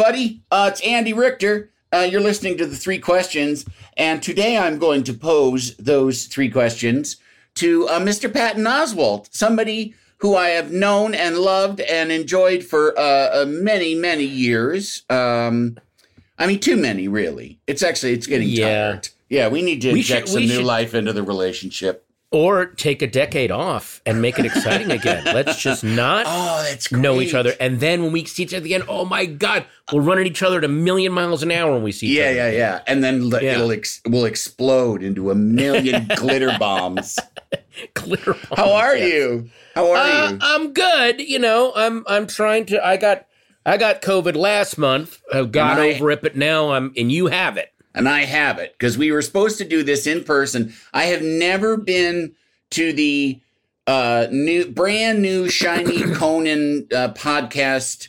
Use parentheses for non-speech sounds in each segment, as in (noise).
everybody. Uh, it's Andy Richter. Uh, you're listening to the three questions, and today I'm going to pose those three questions to uh, Mr. Patton Oswalt, somebody who I have known and loved and enjoyed for uh, uh, many, many years. Um, I mean, too many, really. It's actually it's getting Yeah. tired. Yeah, we need to We inject should- some new should- life into the relationship. Or take a decade off and make it exciting again. (laughs) Let's just not Oh, know each other. And then when we see each other again, oh my God, we'll run at each other at a million miles an hour when we see each Yeah, other. yeah, yeah. And then Yeah. it'll ex- will explode into a million (laughs) glitter bombs. (laughs) Glitter How are bombs, yeah. you? How are Uh, you? I'm good. You know, I'm I'm trying to. I got I got COVID last month. I got I- over it, but now I'm and you have it. And I have it because we were supposed to do this in person. I have never been to the uh, new, brand new shiny (coughs) Conan uh, podcast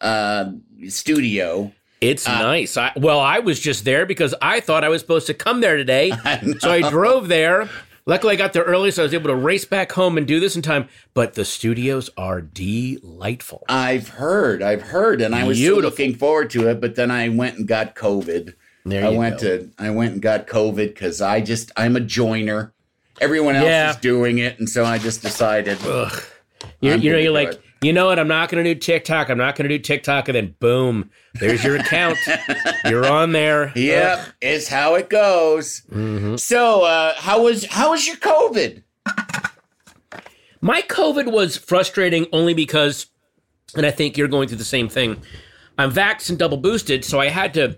uh, studio. It's nice. I, well, I was just there because I thought I was supposed to come there today. (laughs) so I drove there. Luckily, I got there early, so I was able to race back home and do this in time. But the studios are delightful. I've heard, I've heard, and I was looking forward to it. But then I went and got COVID. There I went go. to, I went and got COVID because I just, I'm a joiner. Everyone else Yeah. is doing it, and so I just decided. Ugh. You're, you know, you're like, it. you know what? I'm not going to do TikTok. I'm not going to do TikTok. And then boom, there's your account. (laughs) you're on there. Yep, it's how it goes. Mm-hmm. So, uh, how was how was your COVID? My COVID was frustrating only because, and I think you're going through the same thing. I'm vaxxed and double boosted, so I had to.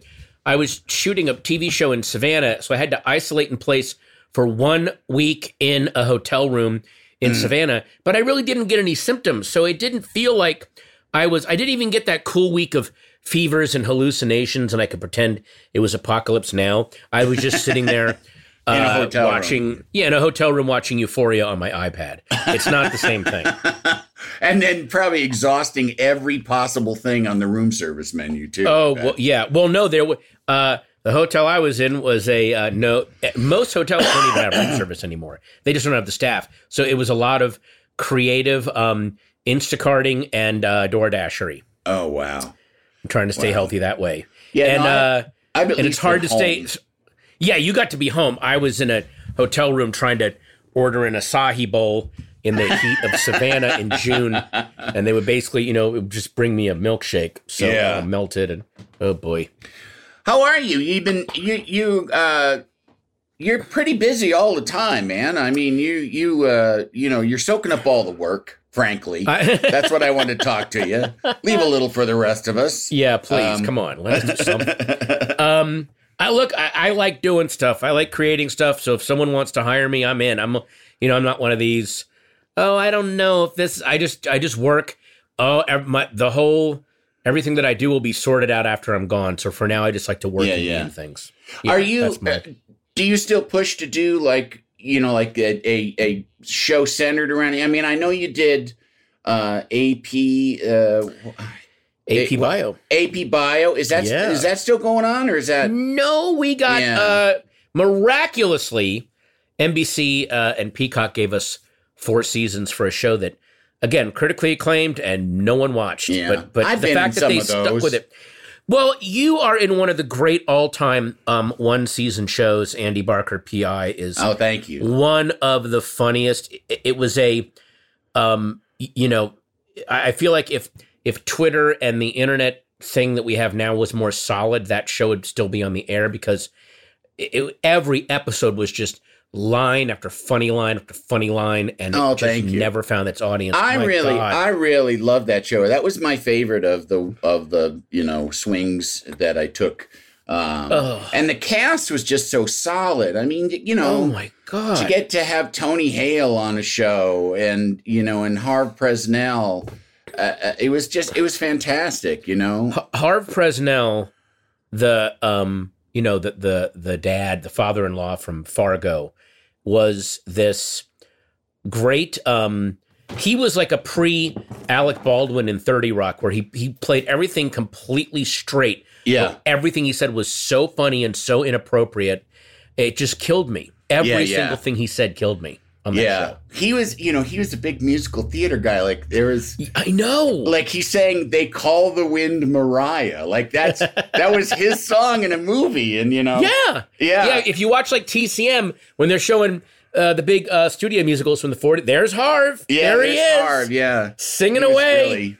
I was shooting a TV show in Savannah, so I had to isolate in place for one week in a hotel room in Savannah. But I really didn't get any symptoms, so it didn't feel like I was. I didn't even get that cool week of fevers and hallucinations, and I could pretend it was apocalypse now. I was just sitting there. (laughs) In a uh, hotel room. watching, yeah, in a hotel room watching Euphoria on my iPad. It's not the same thing. (laughs) And then probably exhausting every possible thing on the room service menu too. Oh well, yeah. Well, no, there. wa- Uh, the hotel I was in was a uh, no. Most hotels don't even have room (coughs) service anymore. They just don't have the staff. So it was a lot of creative um, Instacarting and uh, DoorDashery. oh wow. I'm trying to stay healthy that way. Yeah, and no, I- uh, and it's hard to been stay. Yeah, you got to be home. I was in a hotel room trying to order an acai bowl in the heat of (laughs) Savannah in June, and they would basically, you know, it would just bring me a milkshake, so Yeah. melted, and oh boy. How are you? You've been you you uh you're pretty busy all the time, man. I mean, you you uh you know, you're soaking up all the work, frankly. I- (laughs) That's what I wanted to talk to you. Leave a little for the rest of us. Yeah, please, Um, come on, let's do something. (laughs) um, I look, I, I like doing stuff. I like creating stuff. So if someone wants to hire me, I'm in. I'm, you know, I'm not one of these. Oh, I don't know if this. I just, I just work. Oh, my, the whole, everything that I do will be sorted out after I'm gone. So for now, I just like to work Yeah, and yeah. things. Yeah, Are you my- uh, do you still push to do like, you know, like a a, a show centered around I mean, I know you did uh AP uh AP Bio? AP Bio. Is that is Yeah. that still going on or is that No, we got Yeah. uh miraculously NBC uh, and Peacock gave us four seasons for a show that again critically acclaimed and no one watched. Yeah. But but I've the fact that they stuck with it. Well, you are in one of the great all-time um, one-season shows. Andy Barker, PI, is Oh, thank you. one of the funniest. It, it was a, um, you know, I I feel like if if Twitter and the internet thing that we have now was more solid, that show would still be on the air because it, every episode was just line after funny line after funny line, and Oh, just thank you. never found its audience. I My really, God. I really love that show. That was my favorite of the of the you know swings that I took. Um, and the cast was just so solid. I mean, you know, oh my god! to get to have Tony Hale on a show and you know and Harve Presnell, uh, uh, it was just it was fantastic. You know, Harve Presnell, the um, you know, the the the dad, the father-in-law from Fargo, was this great um he was like a pre Alec Baldwin in 30 Rock where he he played everything completely straight. Yeah. Everything he said was so funny and so inappropriate. It just killed me. Every Yeah, yeah. single thing he said killed me yeah, show. he was you know he was a big musical theater guy. Like there was I know. like he's saying they call the wind Mariah. Like that's (laughs) that was his song in a movie, and you know Yeah. Yeah. Yeah. If you watch like TCM when they're showing uh, the big uh, studio musicals from the 40s, there's Harve. Yeah, there he there's is. Harve, yeah, Singing He away. really-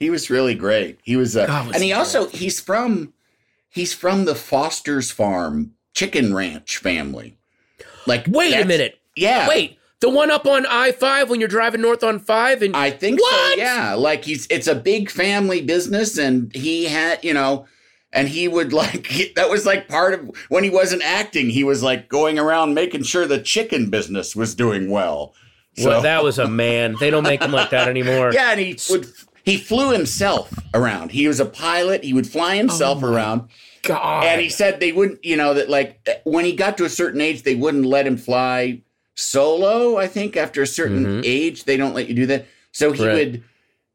he was really great. He was, uh, God, was and he he also he's from he's from the Foster's Farm Chicken Ranch family. Like, Wait a minute. Yeah, Wait. The one up on I 5 when you're driving north on 5? And I think so. Yeah, like he's it's a big family business, and he had you know, and he would (laughs) like he- that was like part of when he wasn't acting. He was like going around making sure the chicken business was doing well. So well, that was a man. They don't make them like that anymore. (laughs) yeah, and he would he flew himself around. He was a pilot. He would fly himself oh around, God. and he said they wouldn't. You know that like when he got to a certain age, they wouldn't let him fly solo. I think after a certain Mhm. age, they don't let you do that. So he Right. would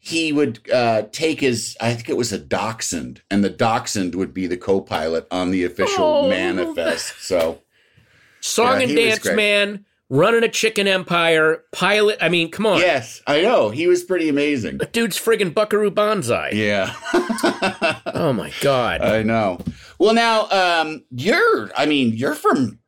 he would uh, take his I think it was a dachshund, and the dachshund would be the co-pilot on the official Oh. manifest. So Song Yeah, and dance man, running a chicken empire, pilot. I mean, come on. yes, I know he was pretty amazing. Dude's friggin' Buckaroo Banzai. Yeah. Oh my God. (laughs) I know. Well, now um, you're. I mean, you're from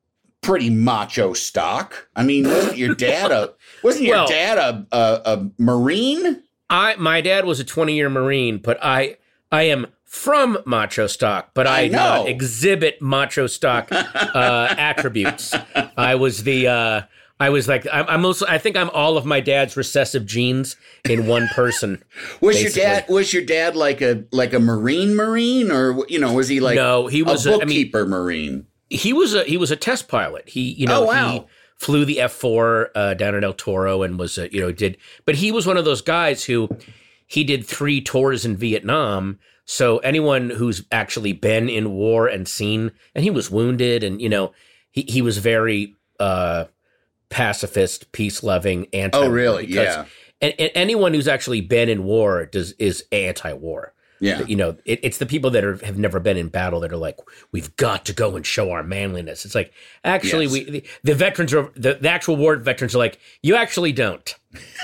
pretty macho stock. I mean, wasn't your dad a wasn't your Well- dad a, a a marine? I my dad was a 20 year Marine, but I I am from macho stock, but I, I not know. exhibit macho stock uh, (laughs) attributes. I was the uh, I was like I'm, I'm most I think I'm all of my dad's recessive genes in one person. (laughs) Was Basically. your dad was your dad like a like a marine marine or you know was he like no, he was a a, I mean bookkeeper marine? He was a he was a test pilot. He you know Oh, wow. he flew the F four uh, down at El Toro and was a, you know did but he was one of those guys who he did three tours in Vietnam. So anyone who's actually been in war and seen and he was wounded and you know he he was very uh, pacifist, peace loving, anti. Oh, really? Yeah. And, and anyone who's actually been in war does is anti war Yeah. you know, it, it's the people that are, have never been in battle that are like, we've got to go and show our manliness. It's like, actually, Yes. we the, the veterans are the, the actual war veterans are like, you actually don't.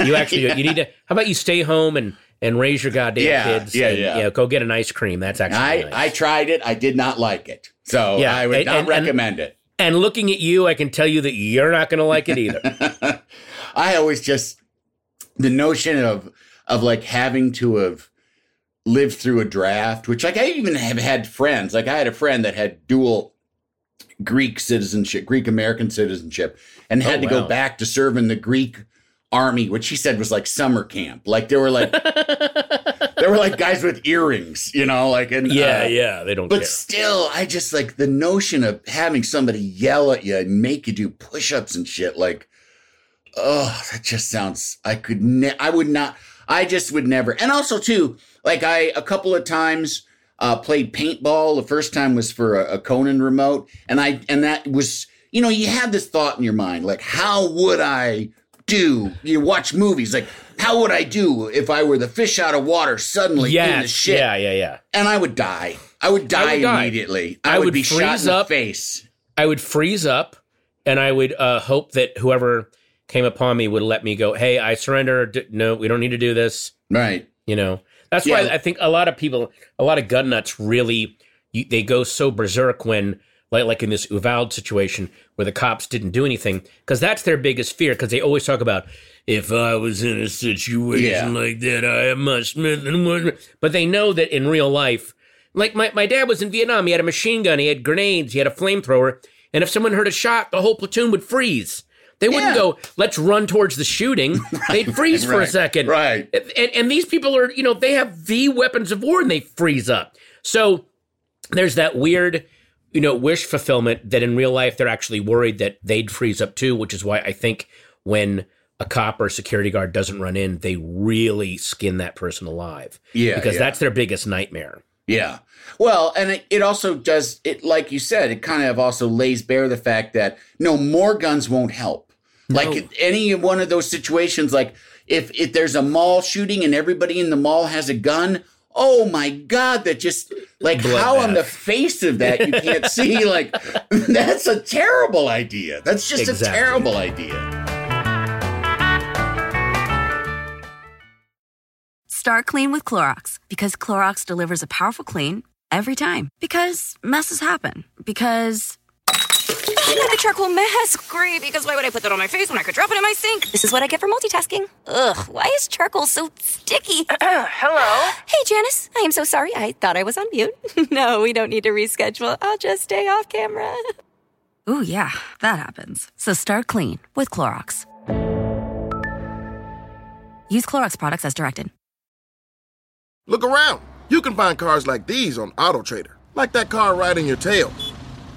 You (laughs) actually don't. you need to. How about you stay home and and raise your goddamn Yeah, kids? yeah, and, yeah. You know, go get an ice cream. That's actually I nice. I tried it. I did not like it. So Yeah, I would and- not and- recommend it. and looking at you, I can tell you that you're not going to like it either. (laughs) I always just the notion of of like having to have lived through a draft, which like I even have had friends. Like I had a friend that had dual Greek citizenship, Greek American citizenship, and had Oh, to go back to serve in the Greek army, which he said was like summer camp. Like there were like (laughs) there were like guys with earrings, you know, like and yeah, uh, yeah, they don't but care. still, I just like the notion of having somebody yell at you and make you do push-ups and shit. Like, oh, that just sounds. I could. Ne- I would not. I just would never. And also too, like I a couple of times uh, played paintball. The first time was for a, a Conan remote, and I and that was you know you had this thought in your mind like how would I do? You watch movies like. How would I do if I were the fish out of water suddenly in the Yes, shit? yeah, yeah, yeah. and I would die. I would die, die. immediately. I I, would, would be shot freeze in the up. face. I would freeze up and I would uh, hope that whoever came upon me would let me go, hey, I surrender. D- No, we don't need to do this. Right. You know, That's Yeah. why I think a lot of people, a lot of gun nuts, really you, they go so berserk when, like, like in this Uvalde situation where the cops didn't do anything, because that's their biggest fear. Because they always talk about if I was in a situation Yeah. like that, I am a Smith and But they know that in real life, like my, my dad was in Vietnam, he had a machine gun, he had grenades, he had a flamethrower, and if someone heard a shot, the whole platoon would freeze. They wouldn't Yeah. go, let's run towards the shooting. (laughs) They'd freeze for a second. right. And, and these people are, you know, they have the weapons of war and they freeze up. So there's that weird, you know, wish fulfillment that in real life they're actually worried that they'd freeze up too, which is why I think when a cop or a security guard doesn't run in, they really skin that person alive. Yeah, Because yeah. that's their biggest nightmare. Yeah. Well, and it, it also does it like you said, it kind of also lays bare the fact that no more guns won't help. Like any one of those situations, like if if there's a mall shooting and everybody in the mall has a gun, oh my god, that just like how on the face of that you can't see (laughs) like that's a terrible idea. That's just a terrible idea. Start clean with Clorox because Clorox delivers a powerful clean every time. Because messes happen. Because. I got the charcoal mask. Great, because why would I put that on my face when I could drop it in my sink? This is what I get for multitasking. Ugh, why is charcoal so sticky? (clears throat) Hello? Hey, Janice. I am so sorry. I thought I was on mute. (laughs) no, we don't need to reschedule. I'll just stay off camera. Ooh, yeah, that happens. So start clean with Clorox. Use Clorox products as directed. Look around. You can find cars like these on AutoTrader, like that car riding your tail.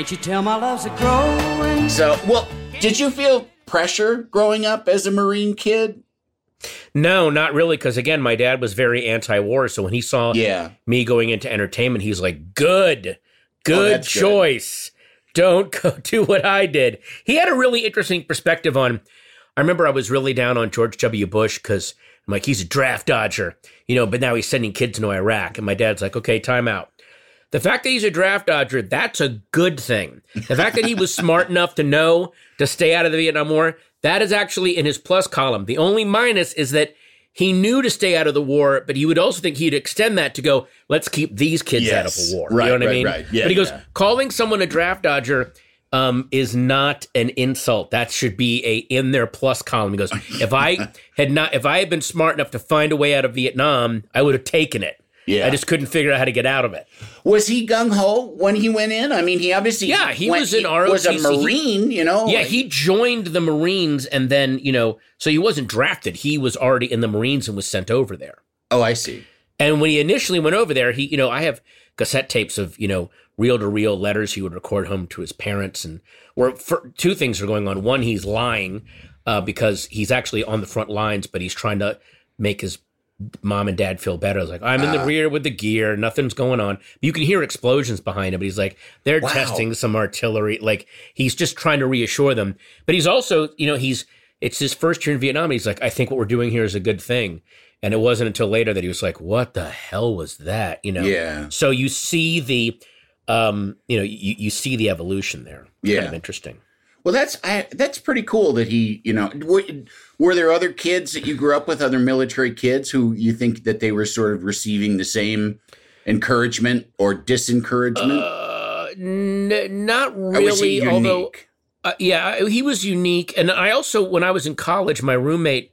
Can't you tell my love's a growing? So, well, did you feel pressure growing up as a Marine kid? No, not really, because again, my dad was very anti-war. So when he saw Yeah. me going into entertainment, he's like, "Good, oh, good Oh, that's good. choice. Don't (laughs) go do what I did." He had a really interesting perspective on. I remember I was really down on George W. Bush because I'm like, he's a draft dodger, you know. But now he's sending kids to Iraq, and my dad's like, "Okay, time out." The fact that he's a draft dodger, that's a good thing. The fact that he was smart enough to know to stay out of the Vietnam War, that is actually in his plus column. The only minus is that he knew to stay out of the war, but he would also think he'd extend that to go, let's keep these kids out of Yes. the war. Right, you know what I mean? right. Yeah, but he goes, yeah. calling someone a draft dodger um, is not an insult. That should be a in their plus column. He goes, if I (laughs) had not, if I had been smart enough to find a way out of Vietnam, I would have taken it. Yeah. I just couldn't figure out how to get out of it. Was he gung ho when he went in? I mean, he obviously Yeah, he went- was in was a Marine, you know. Yeah, like- he joined the Marines and then, you know, so he wasn't drafted. He was already in the Marines and was sent over there. Oh, I see. And when he initially went over there, he, you know, I have cassette tapes of, you know, reel to reel letters he would record home to his parents. And where for, two things are going on. One, he's lying uh, because he's actually on the front lines, but he's trying to make his mom and dad feel better. It's like, I'm in the rear with the gear, nothing's going on. You can hear explosions behind him, but he's like, they're Wow. testing some artillery. Like, he's just trying to reassure them. But he's also, you know, he's, it's his first year in Vietnam. He's like, I think what we're doing here is a good thing. And it wasn't until later that he was like, what the hell was that? You know? Yeah. So you see the, um, you know, you, you see the evolution there. It's Yeah. Kind of interesting. Well, that's I, that's pretty cool that he, you know, were, were there other kids that you grew up with, other military kids who you think that they were sort of receiving the same encouragement or disencouragement? Uh, n- not or was he really, although. Uh, yeah, he was unique. And I also, when I was in college, my roommate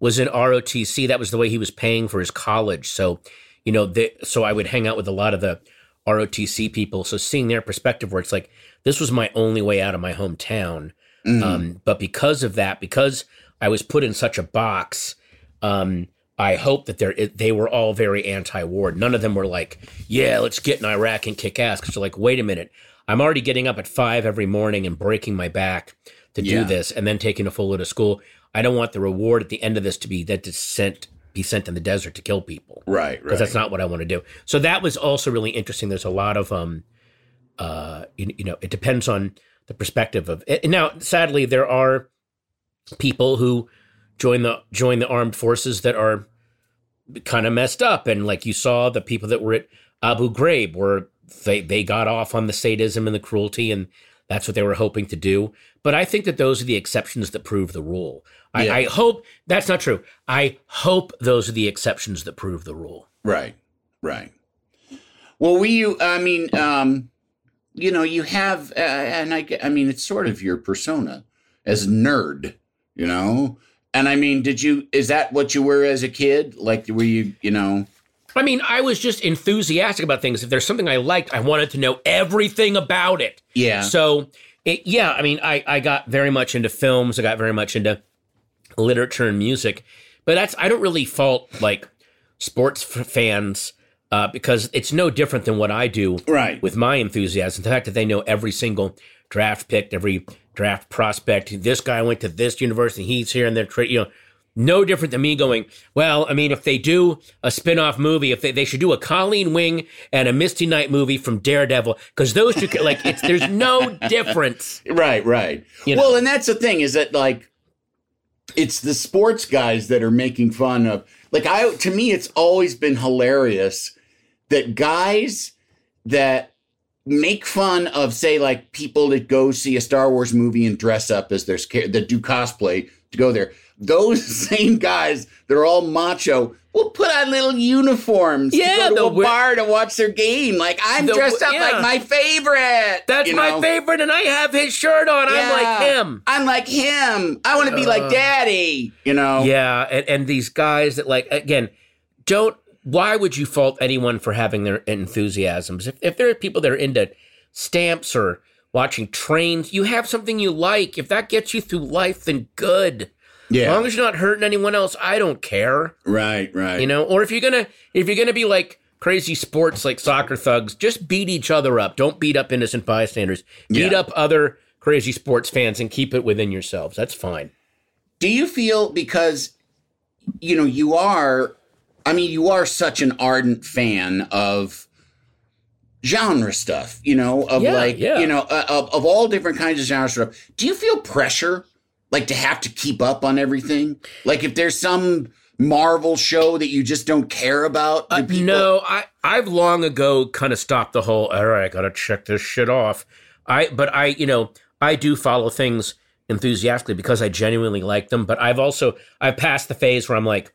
was in ROTC. That was the way he was paying for his college. So, you know, they, so I would hang out with a lot of the ROTC people. So seeing their perspective, where it's like this was my only way out of my hometown, Mm. um, but because of that, because I was put in such a box, um, I hope that they're they were all very anti-war. None of them were like, "Yeah, let's get in Iraq and kick ass." Because they're like, "Wait a minute, I'm already getting up at five every morning and breaking my back to do this, and then taking a full load of school. I don't want the reward at the end of this to be that to sent be sent in the desert to kill people." Right, right. because that's not what I want to do. So that was also really interesting. There's a lot of um, uh, you, you know, it depends on the perspective of it. Now, sadly, there are people who join the join the armed forces that are kind of messed up, and like you saw, the people that were at Abu Ghraib were they they got off on the sadism and the cruelty, and that's what they were hoping to do. But I think that those are the exceptions that prove the rule. I, Yeah. I hope that's not true. I hope those are the exceptions that prove the rule. Right, right. Well, we, you, I mean, um, you know, you have, uh, and I, I mean, it's sort of your persona as nerd, you know. And I mean, did you? Is that what you were as a kid? Like, were you, you know? I mean, I was just enthusiastic about things. If there's something I liked, I wanted to know everything about it. Yeah. So, it, yeah, I mean, I, I got very much into films. I got very much into literature and music. But that's, I don't really fault like sports f- fans uh, because it's no different than what I do Right. with my enthusiasm. The fact that they know every single draft pick, every draft prospect. This guy went to this university, he's here, and they're, tra- you know, no different than me going, well, I mean, if they do a spin off movie, if they, they should do a Colleen Wing and a Misty Knight movie from Daredevil, because those two, like, it's, there's no difference. (laughs) Right, right. You know. Well, and that's the thing is that like it's the sports guys that are making fun of like I to me it's always been hilarious that guys that make fun of say like people that go see a Star Wars movie and dress up as their that do cosplay to go there. Those (laughs) same guys, they're all macho. Will put on little uniforms Yeah, to go to a wear- bar to watch their game. Like I'm They'll- dressed up yeah. like my favorite. That's you my favorite, and I have his shirt on. I'm like him. I'm like him. I want to be like uh. daddy, you know? Yeah, and, and these guys that like again, don't. Why would you fault anyone for having their enthusiasms? If if there are people that are into stamps or watching trains, you have something you like. If that gets you through life, then good. Yeah. As long as you're not hurting anyone else, I don't care. right, right. You know, or if you're gonna if you're gonna be like crazy sports like soccer thugs, just beat each other up. Don't beat up innocent bystanders. Beat Yeah. up other crazy sports fans and keep it within yourselves. That's fine. Do you feel because, you know, you are, I mean, you are such an ardent fan of genre stuff, you know, of Yeah, like, yeah. you know, uh, of, of all different kinds of genre stuff. Do you feel pressure, like to have to keep up on everything? Like if there's some Marvel show that you just don't care about? do Uh, people- no, I I've long ago kind of stopped the whole. All right, I gotta check this shit off. I but I you know I do follow things enthusiastically because I genuinely like them. But I've also I've passed the phase where I'm like,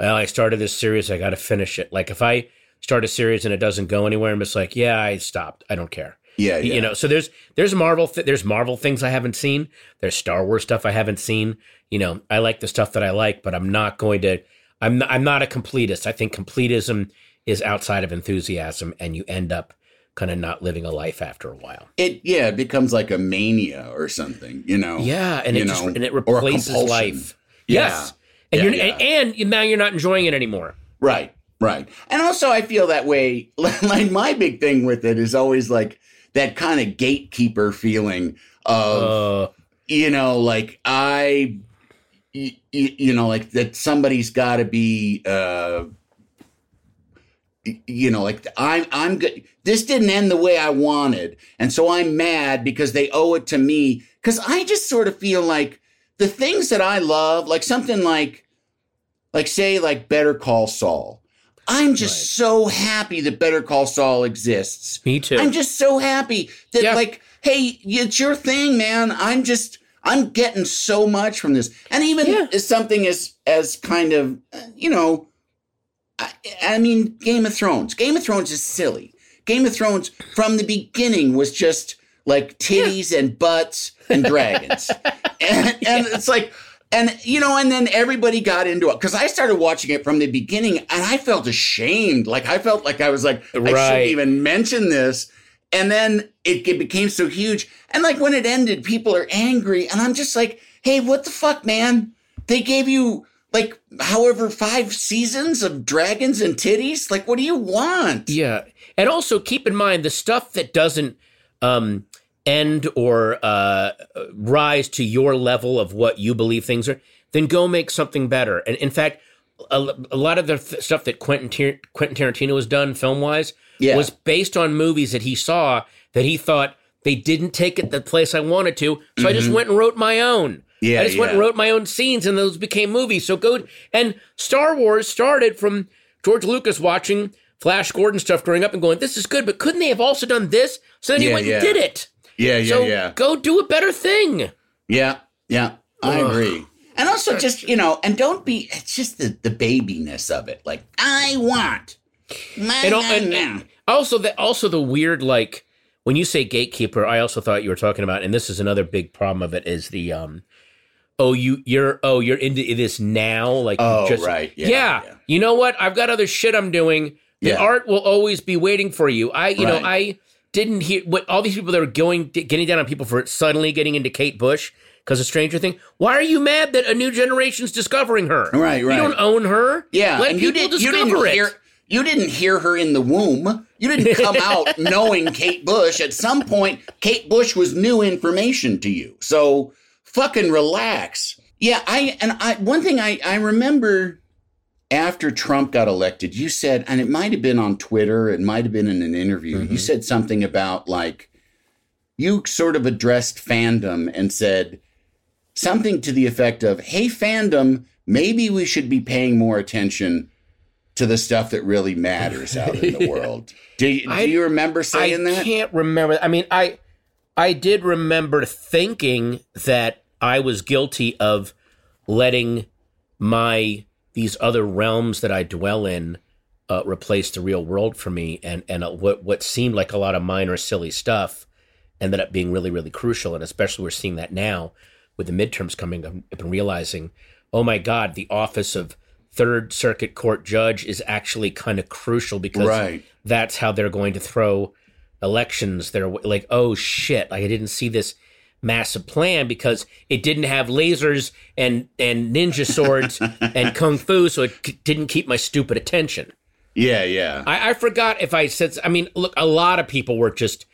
well, I started this series, I got to finish it. Like if I start a series and it doesn't go anywhere, I'm just like, yeah, I stopped. I don't care. Yeah, yeah. You know, so there's there's Marvel th- there's Marvel things I haven't seen. There's Star Wars stuff I haven't seen. You know, I like the stuff that I like, but I'm not going to. I'm not, I'm not a completist. I think completism is outside of enthusiasm, and you end up kind of not living a life after a while. It yeah, it becomes like a mania or something, you know. Yeah, and You it just know, and it replaces life. Yeah. Yes, and Yeah, you're yeah. And, and now you're not enjoying it anymore. Right, right. And also, I feel that way. (laughs) Like my big thing with it is always like that kind of gatekeeper feeling of Uh, you know, like I, you know, like that somebody's got to be, uh, you know, like I'm, I'm good. This didn't end the way I wanted, and so I'm mad because they owe it to me. Because I just sort of feel like the things that I love, like something like, like say, like Better Call Saul. I'm just Right. so happy that Better Call Saul exists. me too. I'm just so happy that Yeah. like, hey, it's your thing, man. I'm just I'm getting so much from this, and even Yeah. something as as kind of you know, I, I mean, Game of Thrones. Game of Thrones is silly. Game of Thrones from the beginning was just like titties and butts and dragons, (laughs) and, (laughs) and it's like. And you know, and then everybody got into it because I started watching it from the beginning, and I felt ashamed. Like I felt like I was like I Right. shouldn't even mention this. And then it, it became so huge, and like when it ended, people are angry, and I'm just like, hey, what the fuck, man? They gave you like however five seasons of dragons and titties. Like, what do you want? Yeah, and also keep in mind the stuff that doesn't um, end or uh, rise to your level of what you believe things are. Then go make something better. And in fact, a, a lot of the th- stuff that Quentin Tar- Quentin Tarantino has done film wise Yeah. was based on movies that he saw that he thought they didn't take it the place I wanted to, so I just went and wrote my own. Mm-hmm. Yeah, I just went and wrote my own scenes, and those became movies. So go and Star Wars started from George Lucas watching Flash Gordon stuff growing up and going, "This is good," but couldn't they have also done this? So then he went yeah. and did it. Yeah, yeah, so yeah. go do a better thing. Yeah, yeah, I agree. And also, just you know, and don't be. It's just the the babiness of it. Like I want. And, al- and, and also the also the weird like when you say gatekeeper, I also thought you were talking about, and this is another big problem of it is the um. Oh, you you're oh you're into this now like Oh, just right. Yeah, yeah, yeah. you know what I've got other shit I'm doing the Yeah. art will always be waiting for you I you know I didn't hear what all these people that are going getting down on people for suddenly getting into Kate Bush because of Stranger Thing why are you mad that a new generation's discovering her Right, right. you don't own her yeah, let and you didn't. You didn't it hear. You didn't hear her in the womb. You didn't (laughs) come out knowing Kate Bush. At some point, Kate Bush was new information to you. So fucking relax. Yeah, I and I one thing I I remember after Trump got elected, you said, and it might have been on Twitter, it might have been in an interview, you mm-hmm. said something about like you sort of addressed fandom and said something to the effect of, "Hey fandom, maybe we should be paying more attention to the stuff that really matters out in the (laughs) world." Do you, do I- you remember saying I that? I can't remember. I mean, I I did remember thinking that I was guilty of letting my these other realms that I dwell in uh, replace the real world for me, and and uh, what what seemed like a lot of minor silly stuff ended up being really really crucial, and especially we're seeing that now with the midterms coming up and realizing, oh my God, the office of third circuit court judge is actually kind of crucial because Right. that's how they're going to throw elections. They're like, oh shit, like I didn't see this massive plan because it didn't have lasers and and ninja swords (laughs) and kung fu, so it c- didn't keep my stupid attention. Yeah, yeah. I, I forgot if I said. I mean, look, a lot of people were just.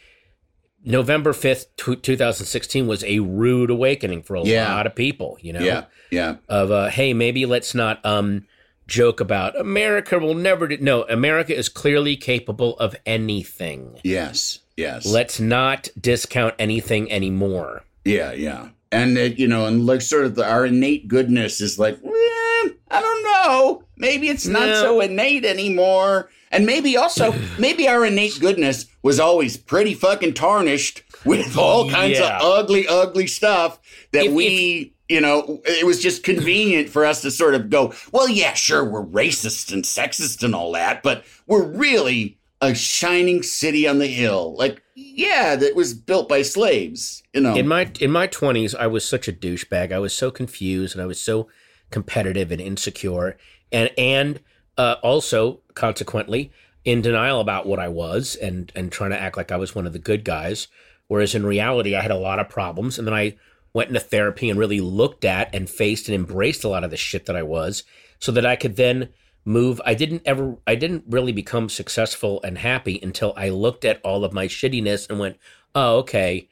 November fifth, two thousand sixteen, was a rude awakening for a Yeah. lot of people. You know, yeah, yeah. of uh, hey, maybe let's not um joke about America will never do. No, America is clearly capable of anything. Yes, yes. Let's not discount anything anymore. Yeah, yeah. And uh, you know, and like sort of the, our innate goodness is like, eh, I don't know. Maybe it's not No. so innate anymore. And maybe also, (sighs) maybe our innate goodness was always pretty fucking tarnished with all kinds Yeah. of ugly, ugly stuff that If- we, you know, it was just convenient for us to sort of go, well, yeah, sure, we're racist and sexist and all that, but we're really a shining city on the hill. Like, yeah, that was built by slaves, you know. In my in my twenties, I was such a douchebag. I was so confused and I was so competitive and insecure, and and uh, also consequently in denial about what I was and and trying to act like I was one of the good guys. Whereas in reality, I had a lot of problems, and then I went into therapy and really looked at and faced and embraced a lot of the shit that I was, so that I could then move. I didn't ever, I didn't really become successful and happy until I looked at all of my shittiness and went, oh, okay,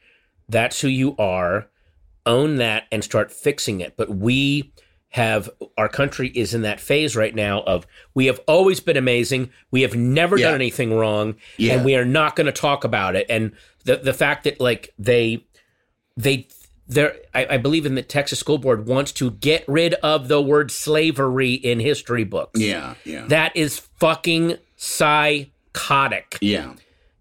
that's who you are. Own that and start fixing it. But we have, our country is in that phase right now of we have always been amazing. We have never Yeah. done anything wrong. Yeah. And we are not going to talk about it. And the, the fact that like they, they, there, I, I believe in the Texas School Board wants to get rid of the word slavery in history books. Yeah, yeah. That is fucking psychotic. yeah.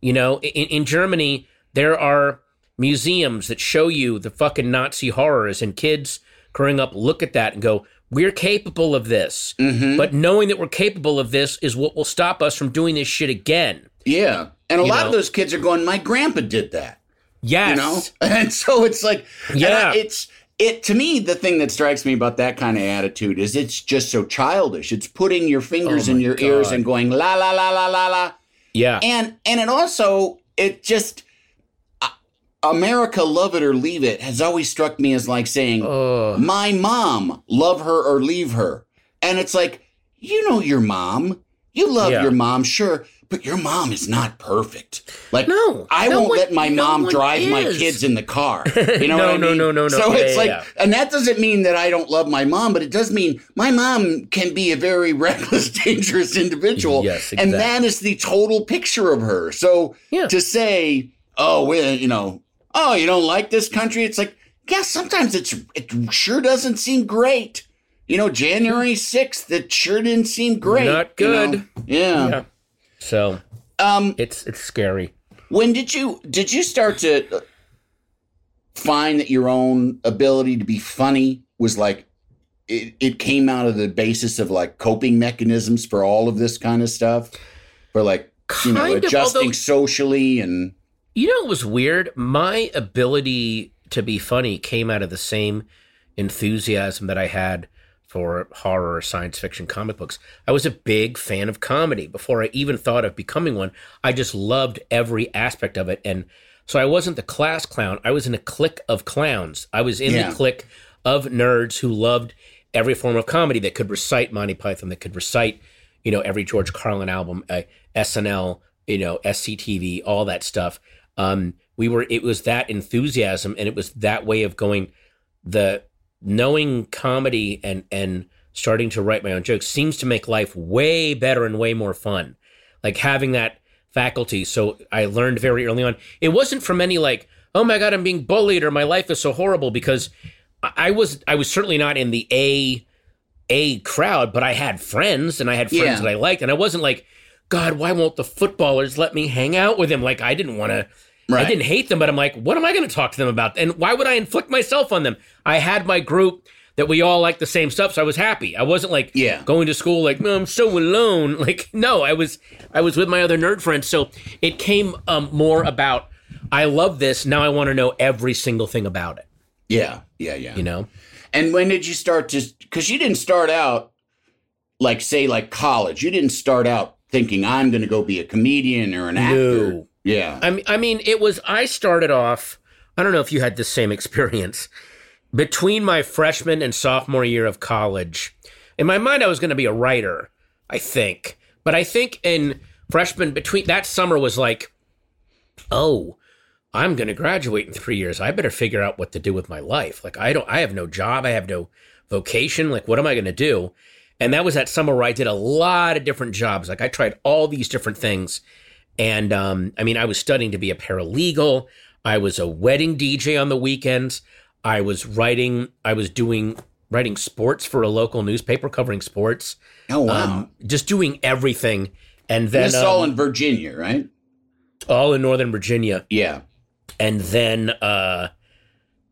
You know, in, in Germany, there are museums that show you the fucking Nazi horrors, and kids growing up look at that and go, We're capable of this. Mm-hmm. But knowing that we're capable of this is what will stop us from doing this shit again. Yeah. And a You lot know? of those kids are going, my grandpa did that, Yes. you know? (laughs) And so it's like, Yeah. I- it's, it to me the thing that strikes me about that kind of attitude is it's just so childish. It's putting your fingers Oh in your ears and going la la la la la la. Yeah. And and it also it just uh, America love it or leave it has always struck me as like saying Ugh. my mom, love her or leave her. And it's like, you know your mom. You love Yeah. your mom, sure, but your mom is not perfect. Like No, I no won't one- let my no mom drive my kids in the car. (laughs) You know No, what I mean? no, no, no. no. So Yeah, it's yeah, like yeah. and that doesn't mean that I don't love my mom, but it does mean my mom can be a very (laughs) reckless, dangerous individual. Yes, And that exactly. is the total picture of her. So to say, oh, well, you know, oh, you don't like this country? It's like, yeah, sometimes it's it sure doesn't seem great. You know, January 6th, it sure didn't seem great. Not you know? good. Yeah. Yeah. So Um, it's it's scary. when did you did you start to find that your own ability to be funny was like it, it came out of the basis of like coping mechanisms for all of this kind of stuff for like you know Kind of, adjusting although- socially and You know, it was weird. My ability to be funny came out of the same enthusiasm that I had for horror or science fiction comic books. I was a big fan of comedy before I even thought of becoming one. I just loved every aspect of it. And so I wasn't the class clown. I was in a clique of clowns. I was in Yeah. the clique of nerds who loved every form of comedy that could recite Monty Python, that could recite, you know, every George Carlin album, uh, SNL, you know, SCTV, all that stuff. Um, we were, it was that enthusiasm and it was that way of going, the knowing comedy and, and starting to write my own jokes seems to make life way better and way more fun. Like having that faculty. So I learned very early on. It wasn't from any like, oh my God, I'm being bullied or my life is so horrible because I was, I was certainly not in the A, a crowd, but I had friends and I had friends Yeah. that I liked. And I wasn't like, God, why won't the footballers let me hang out with him? Like I didn't want to, I didn't hate them, but I'm like, what am I going to talk to them about? And why would I inflict myself on them? I had my group that we all liked the same stuff, so I was happy. I wasn't like Yeah. going to school like, no, I'm so alone. (laughs) Like, no, I was I was with my other nerd friends. So it came um, more about I love this. Now I want to know every single thing about it. yeah yeah yeah You know? And when did you start to? Because you didn't start out like say like college. You didn't start out thinking I'm going to go be a comedian or an actor. Yeah. I mean, I mean, it was. I started off. I don't know if you had the same experience between my freshman and sophomore year of college. In my mind, I was going to be a writer. I think, but I think in freshman between that summer was like, oh, I'm going to graduate in three years. I better figure out what to do with my life. Like, I don't. I have no job. I have no vocation. Like, what am I going to do? And that was that summer where I did a lot of different jobs. Like, I tried all these different things. And um, I mean, I was studying to be a paralegal. I was a wedding DJ on the weekends. I was writing. I was doing writing sports for a local newspaper covering sports. oh wow. Um, just doing everything. And then this is all um, in Virginia, right? all in Northern Virginia. Yeah. And then uh,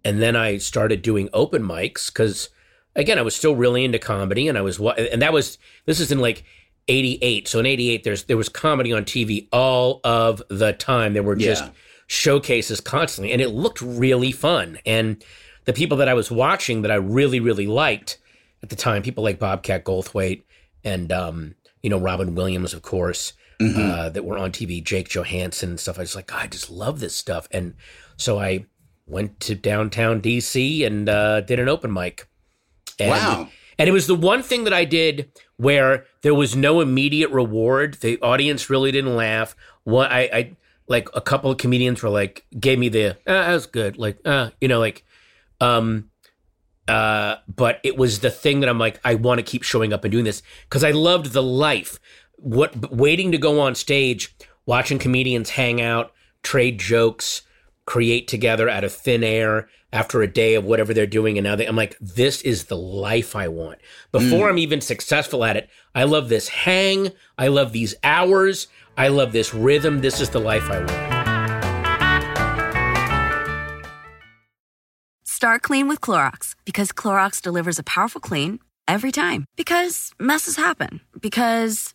and then I started doing open mics because again, I was still really into comedy, and I was wa- and that was this is in like. 88 so in 88 there's there was comedy on tv all of the time. There were just Yeah. showcases constantly and it looked really fun. And the people that i was watching that i really really liked at the time people like bobcat goldthwait and um you know robin williams of course uh, that were on tv Jake Johannsen and stuff. I was like God, i just love this stuff. And so i went to downtown dc and uh, did an open mic. And, Wow. And it was the one thing that I did where there was no immediate reward. The audience really didn't laugh. One, I, I like a couple of comedians were like, gave me the, uh, that was good. Like, uh, you know, like, um, uh, but it was the thing that I'm like, I want to keep showing up and doing this because I loved the life. What waiting to go on stage, watching comedians hang out, trade jokes, create together out of thin air after a day of whatever they're doing. And now they, I'm like, this is the life I want. Before mm. I'm even successful at it, I love this hang. I love these hours. I love this rhythm. This is the life I want. Start clean with Clorox because Clorox delivers a powerful clean every time. Because messes happen. Because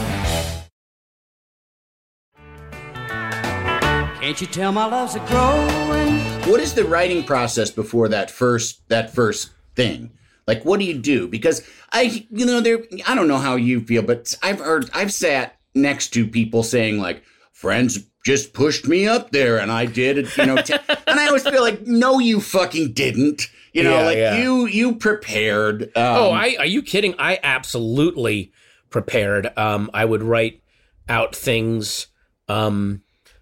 Can't you tell my love's a growing? What is the writing process before that first that first thing? Like, what do you do? Because I, you know, there. I don't know how you feel, but I've heard, I've sat next to people saying like, friends just pushed me up there, and I did it, you know. t- (laughs) and I always feel like, no, you fucking didn't. You know, Yeah, like yeah. you you prepared. Um, oh, I are you kidding? I absolutely prepared. Um, I would write out things, um,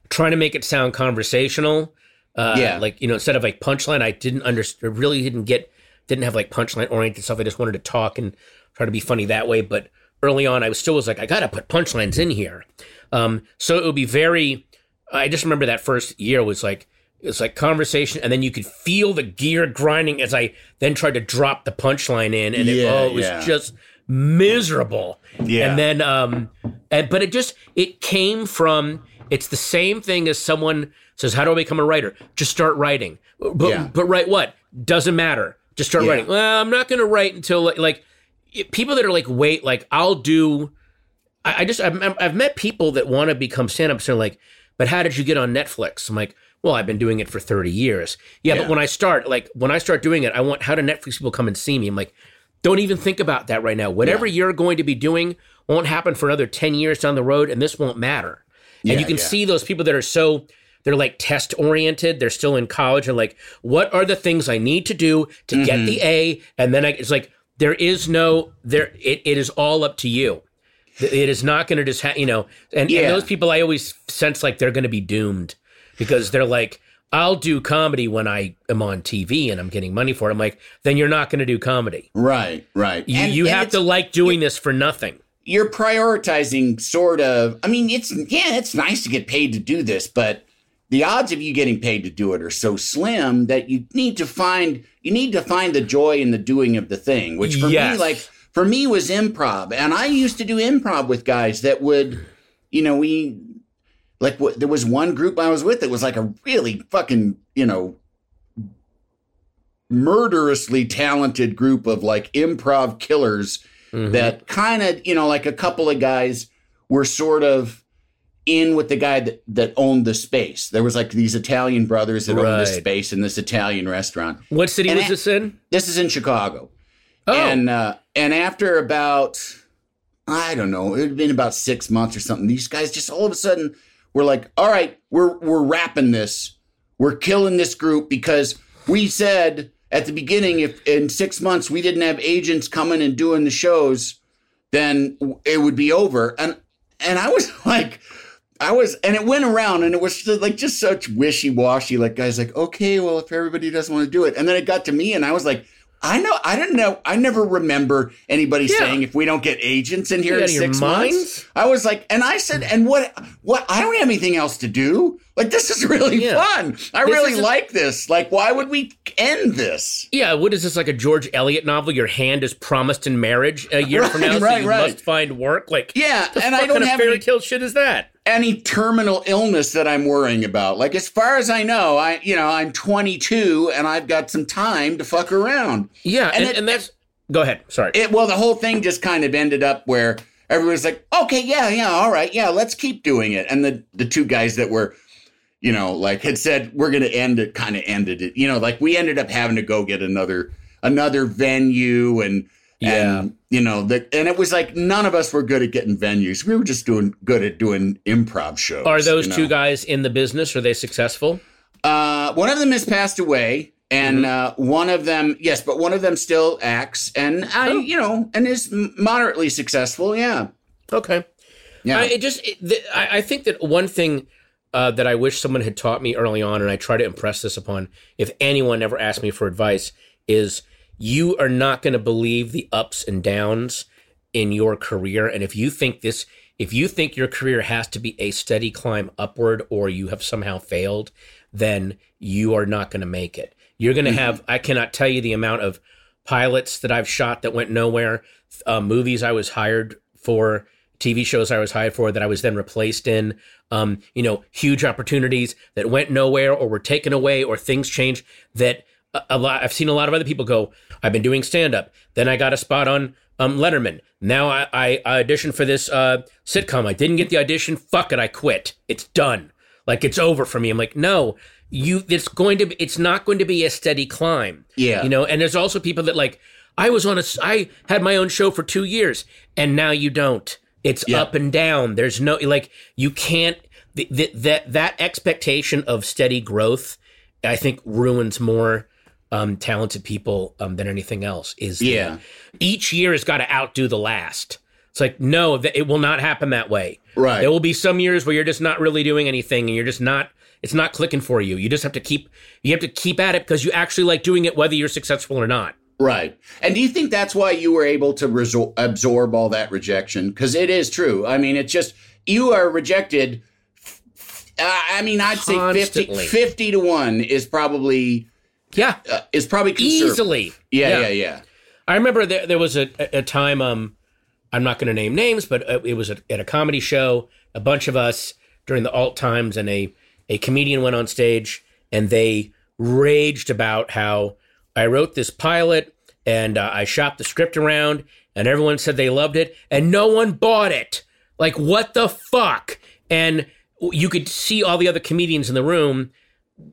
trying to make it sound conversational. Uh, Yeah. like you know, instead of like punchline, I didn't understand. Really didn't get, didn't have like punchline oriented stuff. I just wanted to talk and try to be funny that way. But early on, I was still was like, I gotta put punchlines in here. Um, so it would be very. I just remember that first year was like it's like conversation, and then you could feel the gear grinding as I then tried to drop the punchline in, and it, oh, it was yeah. just miserable. Yeah. and then um, and but it just it came from it's the same thing as someone says, "How do I become a writer?" Just start writing. But Yeah. but write what doesn't matter. Just start Yeah. writing. Well, I'm not going to write until like, like people that are like, wait, like I'll do. I, I just I've, I've met people that want to become stand-ups and are like, but how did you get on Netflix? I'm like, well, I've been doing it for 30 years. Yeah, Yeah. but when I start, like when I start doing it, I want how do Netflix people come and see me? I'm like, don't even think about that right now. Whatever you're going to be doing won't happen for another 10 years down the road, and this won't matter. Yeah, and you can yeah. see those people that are so they're like test oriented. They're still in college and like, what are the things I need to do to Mm-hmm. get the A? And then I, it's like there is no there. It, it is all up to you. It is not going to just ha- you know. And, Yeah. and those people, I always sense like they're going to be doomed because they're like, I'll do comedy when I am on TV and I'm getting money for it. I'm like, then you're not going to do comedy. right, right. You, And- you and have to like doing this for nothing. You're prioritizing sort of i mean it's yeah it's nice to get paid to do this but the odds of you getting paid to do it are so slim that you need to find you need to find the joy in the doing of the thing which for Yes. me like for me was improv and i used to do improv with guys that would you know we like what there was one group i was with that was like a really fucking you know murderously talented group of like improv killers Mhm. that kind of you know like a couple of guys were sort of in with the guy that, that owned the space there was like these italian brothers that owned this Right. space in this italian restaurant what city and was I- this in? this is in chicago Oh, and uh and after about i don't know it had been about six months or something these guys just all of a sudden were like all right we're we're wrapping this we're killing this group because we said at the beginning if in six months we didn't have agents coming and doing the shows then it would be over and and i was (laughs) like I was, and it went around, and it was just like just such wishy washy. Like guys, like okay, well, if everybody doesn't want to do it, and then it got to me, and I was like, I know, I didn't know, I never remember anybody Yeah. saying if we don't get agents in here in out of your six months. I was like, and I said, and what, what? I don't have anything else to do. Like this is (laughs) really Yeah. fun. I This really like this. Like, why would we end this? Yeah, what is this like a George Eliot novel? Your hand is promised in marriage a year from (laughs) now, Right, so right, you right. must find work. Like, Yeah, and I don't kind of have fairy tale shit is that? Any terminal illness that I'm worrying about. Like as far as I know, I you know I'm 22 and I've got some time to fuck around. Yeah, And and, it- and that's. Go ahead. Sorry. It well, the whole thing just kind of ended up where everyone's like, okay, yeah, yeah, all right, yeah, let's keep doing it. And the the two guys that were, you know, like had said we're gonna end it, kind of ended it. You know, like we ended up having to go get another another venue and. Yeah. And you know, the, and it was like none of us were good at getting venues. We were just doing good at doing improv shows. Are those you two guys in the business? Are they successful? Uh, one of them has passed away, and uh, one of them, yes, but one of them still acts, and I, Oh. you know, and is moderately successful. Yeah, Okay. yeah, I, it just, it, the, I, I think that one thing uh, that I wish someone had taught me early on, and I try to impress this upon if anyone ever asked me for advice, is you are not going to believe the ups and downs in your career. And if you think this, if you think your career has to be a steady climb upward or you have somehow failed, then you are not going to make it. You're going to have, I cannot tell you the amount of pilots that I've shot that went nowhere, uh, movies I was hired for, TV shows I was hired for that I was then replaced in, um, you know, huge opportunities that went nowhere or were taken away or things changed that a, lot, I've seen a lot of other people go, I've been doing stand up. Then I got a spot on um, Letterman. Now I, I, I auditioned for this uh, sitcom. I didn't get the audition. Fuck it. I quit. It's done. Like it's over for me. I'm like, no, you, it's going to be, it's not going to be a steady climb. Yeah. You know, and there's also people that like, I was on a, I had my own show for two years and now you don't. It's Yeah. up and down. There's no, like, you can't, the, the, that, that expectation of steady growth, I think ruins more um, talented people um, than anything else is Yeah. each year has got to outdo the last it's like no it will not happen that way Right. there will be some years where you're just not really doing anything and you're just not it's not clicking for you you just have to keep you have to keep at it because you actually like doing it whether you're successful or not Right. And do you think that's why you were able to resor- absorb all that rejection? Because it is true. I mean, it's just, you are rejected. Uh, I mean, I'd say 50, 50 to 1 is probably, yeah uh, is probably easily Yeah, yeah, yeah. I remember there, there was a, a time, um, I'm not going to name names, but uh, it was at at a comedy show, a bunch of us during the alt times, and a, a comedian went on stage and they raged about how I wrote this pilot and uh, I shopped the script around and everyone said they loved it and no one bought it. Like, what the fuck? And you could see all the other comedians in the room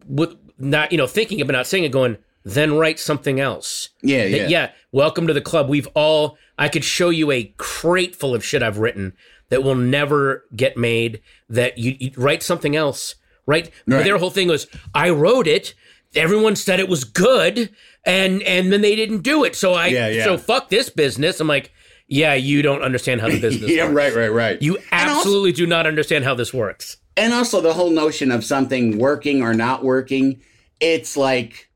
with not, you know, thinking but not saying it, going, then write something else. Yeah, That- yeah. yeah. Welcome to the club. We've all, I could show you a crate full of shit I've written that will never get made, that you, you write something else, right? Right. their whole thing was, I wrote it. Everyone said it was good. And, and then they didn't do it. So I, Yeah, yeah. so fuck this business. I'm like, yeah, you don't understand how the (laughs) business Yeah, works. right, right, right. You And also- absolutely do not understand how this works. And also the whole notion of something working or not working it's like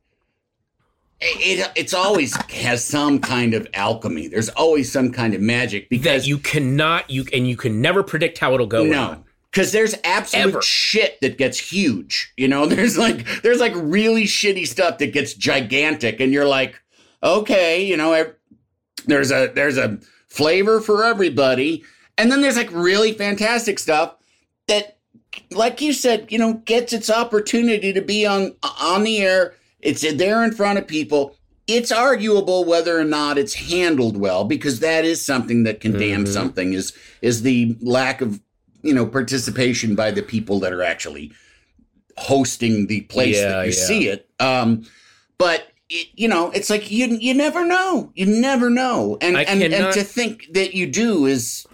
it, it's always has some kind of alchemy there's always some kind of magic That because you cannot, you, and you can never predict how it'll go. no because there's absolute Ever. shit that gets huge you know (laughs) there's like there's like really shitty stuff that gets gigantic and you're like okay you know ev- there's a there's a flavor for everybody and then there's like really fantastic stuff that like you said you know gets its opportunity to be on on the air. It's there in front of people. It's arguable whether or not it's handled well because that is something that can damn Mm-hmm. something is is the lack of you know participation by the people that are actually hosting the place Yeah, that you yeah. see it. Um but it, you know it's like you you never know. You never know. And I and, and to think that you do is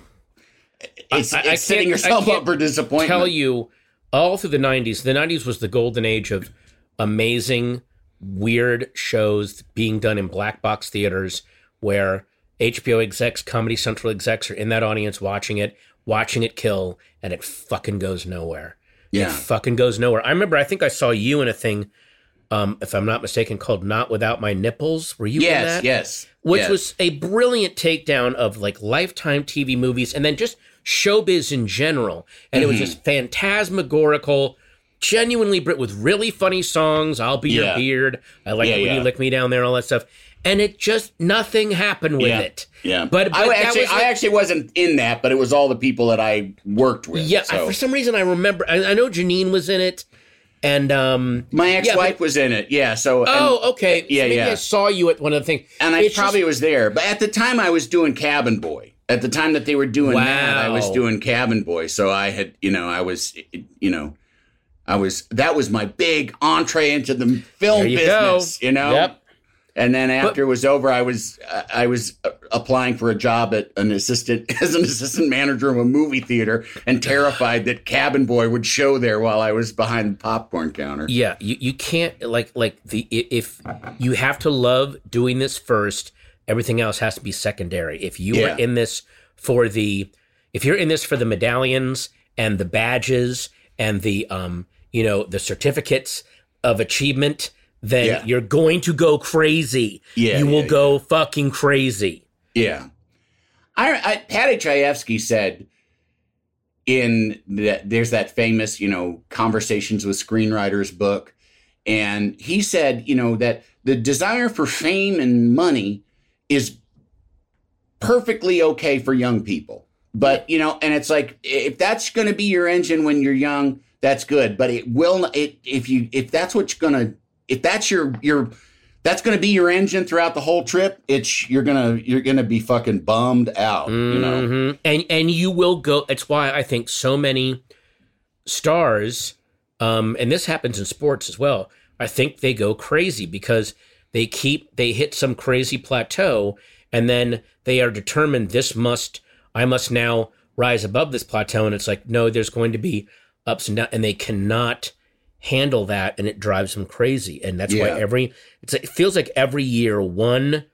it's, I- I it's setting yourself up for disappointment. tell you all through the 90s the 90s was the golden age of amazing weird shows being done in black box theaters where hbo execs comedy central execs are in that audience watching it watching it kill and it fucking goes nowhere. It yeah. fucking goes nowhere. I remember i think i saw you in a thing um, if i'm not mistaken called not without my nipples. Were you in yes that? yes which yes. was a brilliant takedown of like lifetime TV movies and then just showbiz in general. And it was Mm-hmm. just phantasmagorical, genuinely Brit with really funny songs. I'll be your beard. I like Yeah, it when yeah. you lick me down there, all that stuff. And it just nothing happened with yeah. it. Yeah, But, but I actually, like- I actually wasn't in that, but it was all the people that I worked with. yeah. I- for some reason, I remember. I, I know Janine was in it, and um. my ex-wife but- was in it. Yeah, so and, Oh, okay. yeah, Maybe yeah. I saw you at one of the things, and I It's just- probably was there, but at the time I was doing Cabin Boy. At the time that they were doing that, I was doing Cabin Boy. So I had, you know, I was, you know, I was that was my big entree into the film you business. go. You know, Yep. And then after it was over, I was I was uh, applying for a job at an assistant (laughs) as an assistant manager of a movie theater, and terrified that Cabin Boy would show there while I was behind the popcorn counter. Yeah, you, you can't like like the if you have to love doing this first, everything else has to be secondary. If you Yeah. are in this for the if you're in this for the medallions and the badges and the um you know the certificates of achievement, then Yeah. you're going to go crazy. Yeah, you will yeah, go fucking crazy. Yeah. I, I Paddy Chayefsky said in that there's that famous, you know, conversations with screenwriters book. And he said, you know, that the desire for fame and money is perfectly okay for young people. But, you know, and it's like if that's going to be your engine when you're young, that's good. But it will it if you if that's what's going to if that's your your that's going to be your engine throughout the whole trip. It's you're gonna you're gonna be fucking bummed out. You know. Mhm. And and you will go. It's why I think so many stars, um, and this happens in sports as well. I think they go crazy because they keep they hit some crazy plateau, and then they are determined this must I must now rise above this plateau, and it's like no, there's going to be ups and downs, and they cannot handle that, and it drives them crazy, and that's why every it's it feels like every year one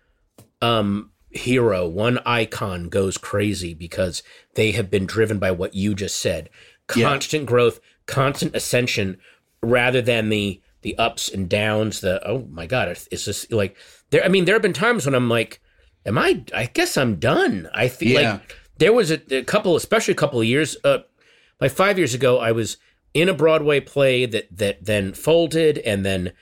um hero, one icon goes crazy because they have been driven by what you just said. Yeah. Constant growth, constant ascension rather than the the ups and downs, the oh my god, it's, it's just like there I mean there have been times when I'm like am I I guess I'm done. I feel Yeah. like there was a, a couple especially a couple of years uh like 5 years ago I was in a Broadway play that that then folded and then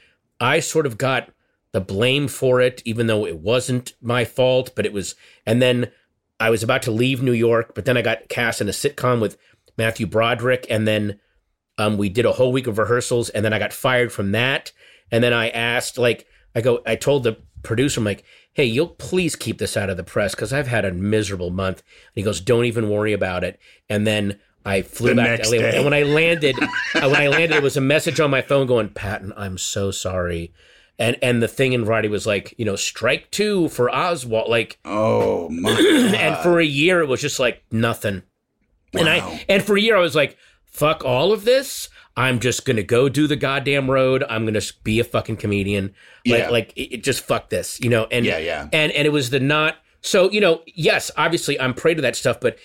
I sort of got the blame for it, even though it wasn't my fault. But it was, and then I was about to leave New York, but then I got cast in a sitcom with Matthew Broderick, and then um, we did a whole week of rehearsals, and then I got fired from that. And then I asked, like, I go, I told the producer, I'm like, hey, you'll please keep this out of the press because I've had a miserable month. And he goes, don't even worry about it. And then I flew The back to LA, day. and when I landed, (laughs) uh, when I landed, it was a message on my phone going, Patton, I'm so sorry. And and the thing in Variety was like, you know, strike two for Oswald, like, Oh my (clears throat) and for a year it was just like nothing. And I and for a year I was like, fuck all of this. I'm just gonna go do the goddamn road. I'm gonna be a fucking comedian. Like Yeah. like it, it just fuck this, you know. And Yeah, yeah. And and it was the not so you know. Yes, obviously I'm prey to that stuff, but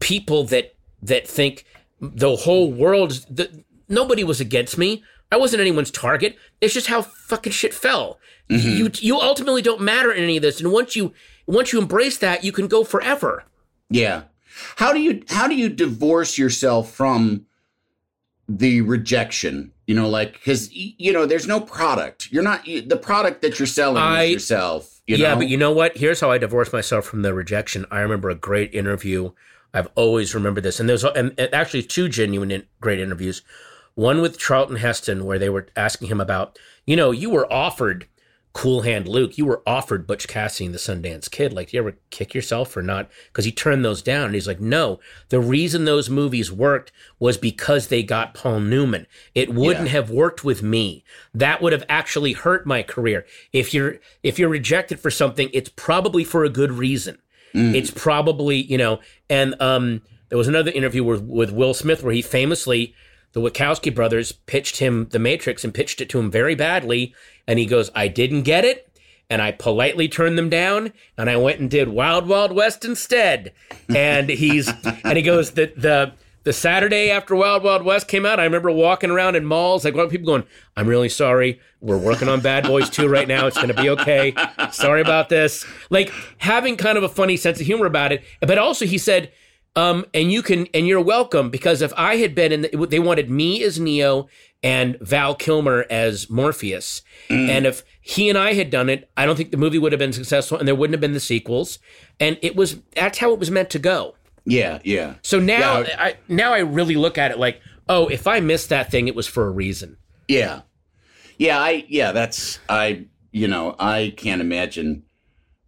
people that that think the whole world the, nobody was against me. I wasn't anyone's target. It's just how fucking shit fell. Mm-hmm. You you ultimately don't matter in any of this, and once you once you embrace that, you can go forever. Yeah. How do you how do you divorce yourself from the rejection? You know, like because you know, there's no product. You're not you- the product that you're selling I- is yourself. You yeah, know? but you know what? Here's how I divorced myself from the rejection. I remember a great interview. I've always remembered this, and there's and, and actually two genuine in, great interviews. One with Charlton Heston, where they were asking him about, you know, you were offered Cool Hand Luke, you were offered Butch Cassidy and the Sundance Kid. Like, do you ever kick yourself for not? Because he turned those down, and he's like, no. The reason those movies worked was because they got Paul Newman. It wouldn't Yeah. have worked with me. That would have actually hurt my career. If you're if you're rejected for something, it's probably for a good reason. It's probably you know. And um, there was another interview with with Will Smith where he famously the Wachowski brothers pitched him The Matrix and pitched it to him very badly. And he goes, I didn't get it. And I politely turned them down and I went and did Wild Wild West instead. And he's, (laughs) and he goes, the, the, the Saturday after Wild Wild West came out, I remember walking around in malls, like, people going, I'm really sorry. We're working on Bad Boys 2 right now. It's going to be okay. Sorry about this. Like having kind of a funny sense of humor about it. But also, he said, um, and you can, and you're welcome because if I had been in, the, they wanted me as Neo and Val Kilmer as Morpheus, and if he and I had done it, I don't think the movie would have been successful, and there wouldn't have been the sequels, and it was that's how it was meant to go. yeah, yeah. So now, Yeah. I now I really look at it like, oh, if I missed that thing, it was for a reason. Yeah. Yeah, I yeah, that's I you know, I can't imagine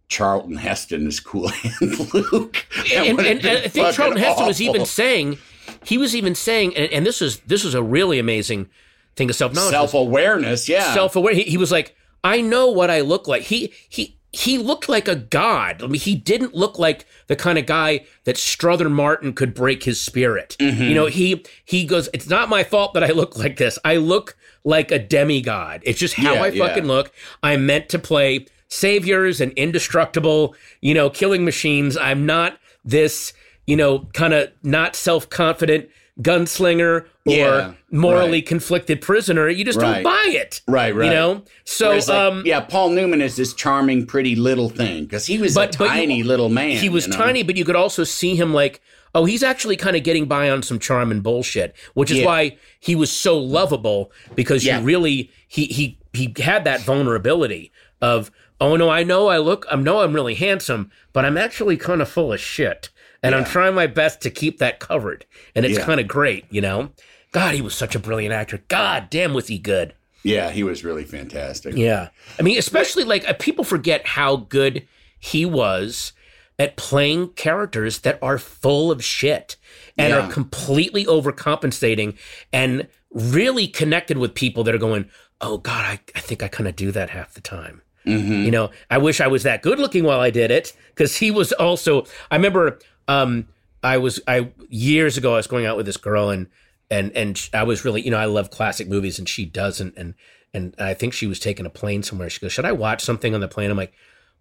Charlton Heston as cool (laughs) and Luke. And, and, and I think Charlton Heston was even saying, he was even saying, and, and this was this was a really amazing thing of self knowledge. self-awareness, yeah. self aware. He, he was like, I know what I look like. He he he looked like a god. I mean, he didn't look like the kind of guy that Strother Martin could break his spirit. You mm-hmm. know, he he goes, "It's not my fault that I look like this. I look like a demigod. It's just how Yeah, I yeah. fucking look. I'm meant to play saviors and indestructible, you know, killing machines. I'm not this, you know, kind of not self-confident gunslinger or Yeah, morally right. conflicted prisoner. You just Right. don't buy it. Right, right. You know? So Whereas, like, um yeah, Paul Newman is this charming, pretty little thing because he was But- a but you- tiny little man. he was you know? tiny, but you could also see him like, oh, he's actually kind of getting by on some charm and bullshit, which is Yeah. why he was so lovable because Yeah. you really he he he had that vulnerability of, oh no, I know I look, I know I'm really handsome, but I'm actually kind of full of shit, and I'm trying my best to keep that covered, and it's Yeah. kind of great, you know. God, he was such a brilliant actor. God damn, was he good. Yeah, he was really fantastic. Yeah. I mean, especially like uh, people forget how good he was at playing characters that are full of shit and Yeah. are completely overcompensating and really connected with people that are going, oh, God, I, I think I kind of do that half the time. Mm-hmm. You know, I wish I was that good looking while I did it because he was also. I remember, um, I was I years ago I was going out with this girl and and and I was really you know I love classic movies and she doesn't and and I think she was taking a plane somewhere. She goes, "Should I watch something on the plane?" I'm like,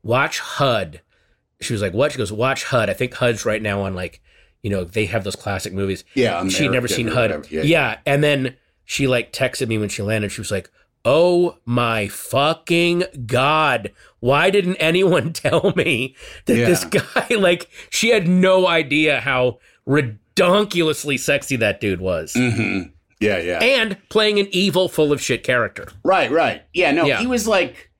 "Watch HUD." She was like, "What?" She goes, "Watch HUD." I think HUD's right now on like you know they have those classic movies. Yeah, she'd never seen HUD. whatever. Yeah, Yeah. and then she like texted me when she landed. She was like, "Oh my fucking god! Why didn't anyone (laughs) tell me that Yeah. this guy (laughs) like she had no idea how redonkulously sexy that dude was, hmm Yeah, yeah. and playing an evil, full of shit character." Right, right. Yeah, no, Yeah. he was like,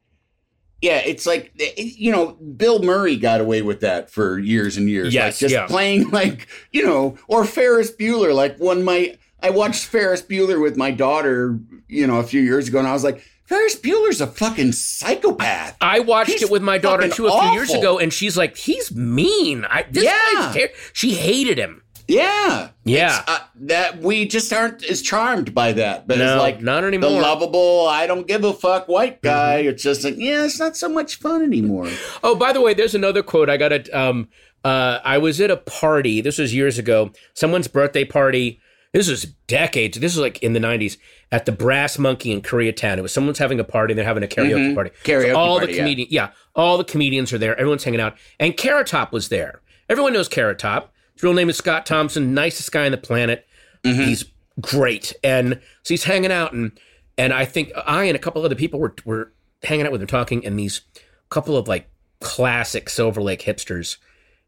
yeah, it's like, you know, Bill Murray got away with that for years and years. Yes, like just yeah. playing (laughs) like, you know, or Ferris Bueller. Like when my, I watched Ferris Bueller with my daughter, you know, a few years ago, and I was like, Ferris Bueller's a fucking psychopath. I watched He's it with my daughter too a few years ago, and she's like, "He's mean." I this Yeah. guy's ter-" She hated him. Yeah, Yeah. Uh, that we just aren't as charmed by that. But No, it's like not anymore. Mm-hmm. lovable, I don't give a fuck white guy. It's just like, yeah, it's not so much fun anymore. Oh, by the way, there's another quote. I got it. Um, uh, I was at a party. This was years ago. Someone's birthday party. This was decades. This was like in the 90s at the Brass Monkey in Koreatown. It was someone's having a party. They're having a karaoke party. Mm-hmm. Karaoke all party, the yeah. comedians, yeah. all the comedians are there. Everyone's hanging out, and Carrot Top was there. Everyone knows Carrot Top. His real name is Scott Thompson. Nicest guy on the planet. Mm-hmm. He's great, and so he's hanging out, and and I think I and a couple other people were were hanging out with him, talking, and these couple of like classic Silver Lake hipsters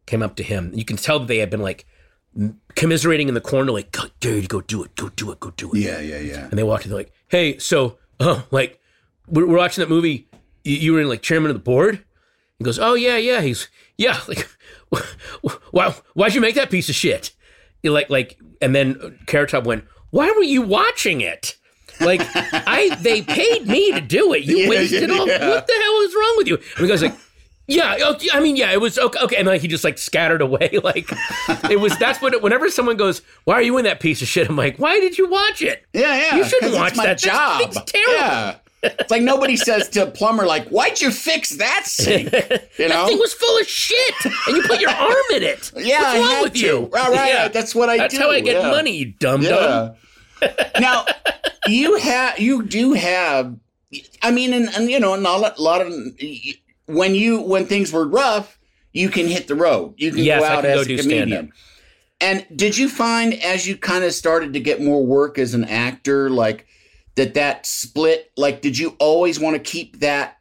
came up to him. You can tell that they had been like commiserating in the corner, like, "Go- dude, go do it, go do it, go do it. Yeah, yeah, yeah. And they walked in, they're like, hey, so, oh, like, we're, we're watching that movie. You, you were in like chairman of the board? He goes, oh, yeah, yeah. He's, yeah, like, (laughs) why, why'd you make that piece of shit? You're like, like, and then uh, Carrot Top went, why were you watching it? Like, I, they paid me to do it. You (laughs) Yeah, wasted yeah, all, yeah. what the hell is wrong with you? And the guy's like, yeah, oh, I mean, yeah, it was okay. okay. And like he just like scattered away. (laughs) Like it was. That's what. It, whenever someone goes, "Why are you in that piece of shit?" I'm like, "Why did you watch it?" Yeah, yeah. You shouldn't watch my that. That's- job. it's terrible. Yeah. It's like nobody says to a plumber, like, why'd you fix that sink? (laughs) You That know? thing was full of shit, and you put your (laughs) arm in it. yeah, What's I wrong had with to. you? Right, right. Yeah. That's what I That's do. how I get yeah. money, you dumb dumb. Now, you have, you do have, I mean, and, and you know, and a lot, lot of, when you, when things were rough, you can hit the road. You can Yes, go out can as go a comedian. stand-up. And did you find as you kind of started to get more work as an actor, like that that split, like did you always want to keep that,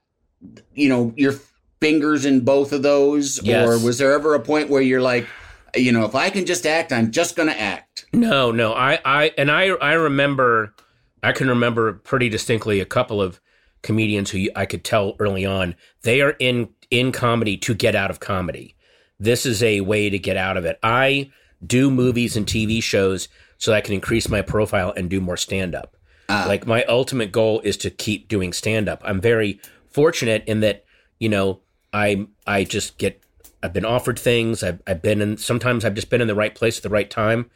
you know, your fingers in both of those? Yes. Or was there ever a point where you're like, you know, if I can just act, I'm just gonna act. No, no. I, I, and I, I remember, I can remember pretty distinctly a couple of comedians who I could tell early on they are in in comedy to get out of comedy. This is a way to get out of it. I do movies and TV shows so I can increase my profile and do more stand up. Like my ultimate goal is to keep doing stand up. I'm very fortunate in that, you know, I I just get I've been offered things. I've I've been in sometimes I've just been in the right place at the right time.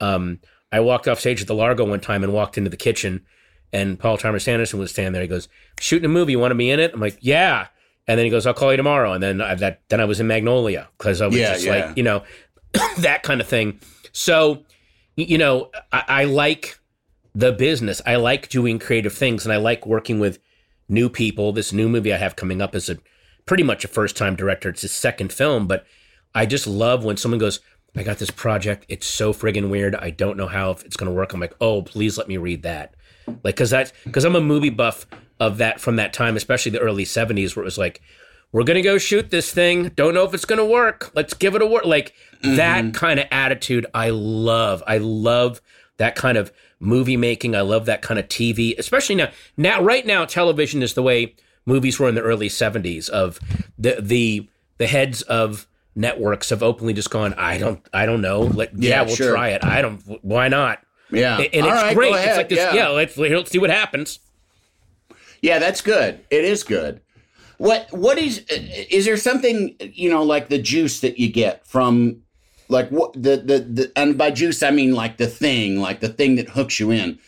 Um, I walked off stage at the Largo one time and walked into the kitchen, and Paul Thomas Anderson was standing there. He goes, "Shooting a movie. You want to be in it?" I'm like, "Yeah." And then he goes, "I'll call you tomorrow." And then I, that then I was in Magnolia because I was Yeah, just yeah. like, you know, (coughs) that kind of thing. So, you know, I, I like the business. I like doing creative things, and I like working with new people. This new movie I have coming up is a pretty much a first time director. It's his second film, but I just love when someone goes, I got this project. It's so friggin' weird. I don't know how it's going to work. I'm like, oh, please let me read that. Like, cause that's, cause I'm a movie buff of that from that time, especially the early 70s where it was like, we're to go shoot this thing. Don't know if it's to work. Let's give it a work. Like mm-hmm. that kind of attitude. I love. I love that kind of movie making. I love that kind of TV, especially now. Now, right now, television is the way movies were in the early '70s. Of the the the heads of networks have openly just gone. I don't. I don't know. Let, yeah, Yeah, we'll sure. try it. I don't. Why not? Yeah. And, and it's right, great. It's like this. Yeah. Yeah. let's let's see what happens. Yeah, that's good. It is good. What what is is there something you know like the juice that you get from like what the the, the and by juice I mean like the thing like the thing that hooks you in.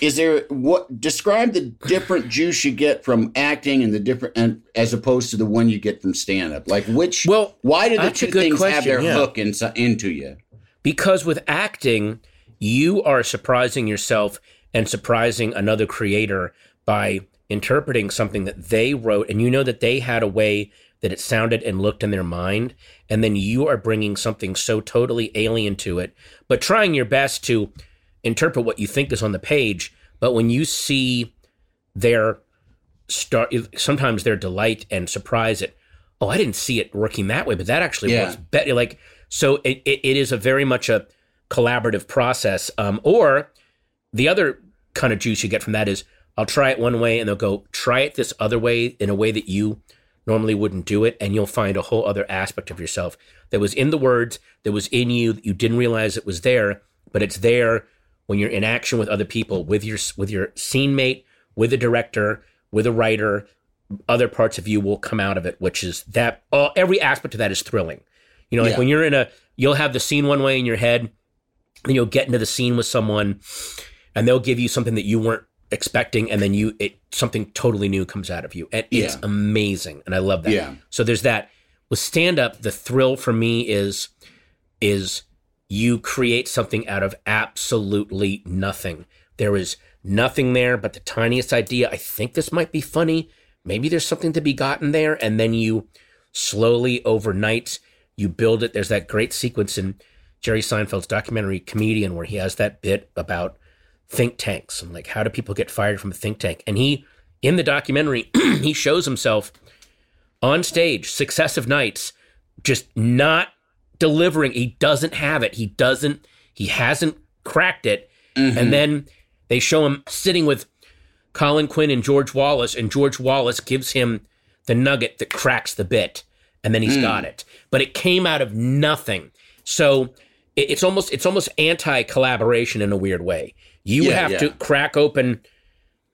Is there what describe the different juice you get from acting and the different and as opposed to the one you get from stand up? Like which Well, why do the two things have their yeah. hook in, into you? because with acting, you are surprising yourself and surprising another creator by interpreting something that they wrote, and you know that they had a way that it sounded and looked in their mind, and then you are bringing something so totally alien to it, but trying your best to interpret what you think is on the page. But when you see their start, sometimes their delight and surprise at, oh, I didn't see it working that way, but that actually Yeah. works better. Like, so it, it, it is a very much a collaborative process. Um, or the other kind of juice you get from that is I'll try it one way and they'll go, try it this other way in a way that you normally wouldn't do it. And you'll find a whole other aspect of yourself that was in the words, that was in you, that you didn't realize it was there, but it's there when you're in action with other people, with your, with your scene mate, with a director, with a writer, other parts of you will come out of it, which is that all, every aspect of that is thrilling. You know, like Yeah. when you're in a, you'll have the scene one way in your head, then you'll get into the scene with someone and they'll give you something that you weren't expecting and then you it something totally new comes out of you. And it's Yeah. amazing. And i love that. Yeah. so there's that. With stand up the thrill for me is is you create something out of absolutely nothing. There is nothing there but the tiniest idea. I think this might be funny. Maybe there's something to be gotten there. And then you slowly overnight you build it. There's that great sequence in jerry seinfeld's documentary comedian where he has that bit about think tanks and like how do people get fired from a think tank? And he in the documentary (clears throat) he shows himself on stage successive nights just not delivering. He doesn't have it. He doesn't he hasn't cracked it. Mm-hmm. And then they show him sitting with colin quinn and george wallace and george wallace gives him the nugget that cracks the bit and then he's mm. got it. But it came out of nothing. So it's almost it's almost anti collaboration in a weird way you Yeah, have yeah. to crack open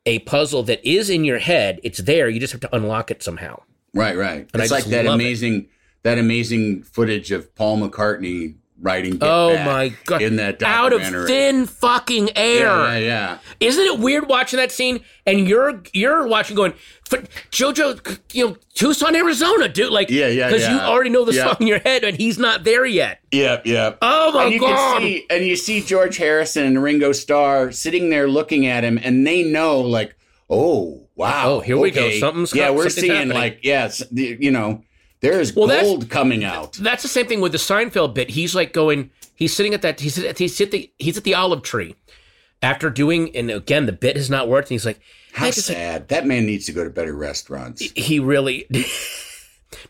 a puzzle that is in your head it's there you just have to unlock it somehow Right, right. And I it's like that love it. amazing that amazing footage of Paul McCartney writing Get oh Back my god in that out of thin fucking air Yeah, yeah, yeah. Isn't it weird watching that scene and you're you're watching going, JoJo, you know, Tucson, Arizona, dude, like, Yeah, yeah, because you already know the Yeah. song in your head and he's not there yet. Yep, yep. Oh my and you god! See, and you see George Harrison and Ringo Starr sitting there looking at him, and they know, like, oh wow, Oh, here we go. okay. Something's yeah, we're something's seeing happening. like, yes, you know, there is Well, gold coming out. That's the same thing with the Seinfeld bit. He's like going, he's sitting at that, he's at, he's at the he's at the olive tree after doing, and again the bit has not worked, and he's like, How just like, sad. that man needs to go to better restaurants. he really. (laughs)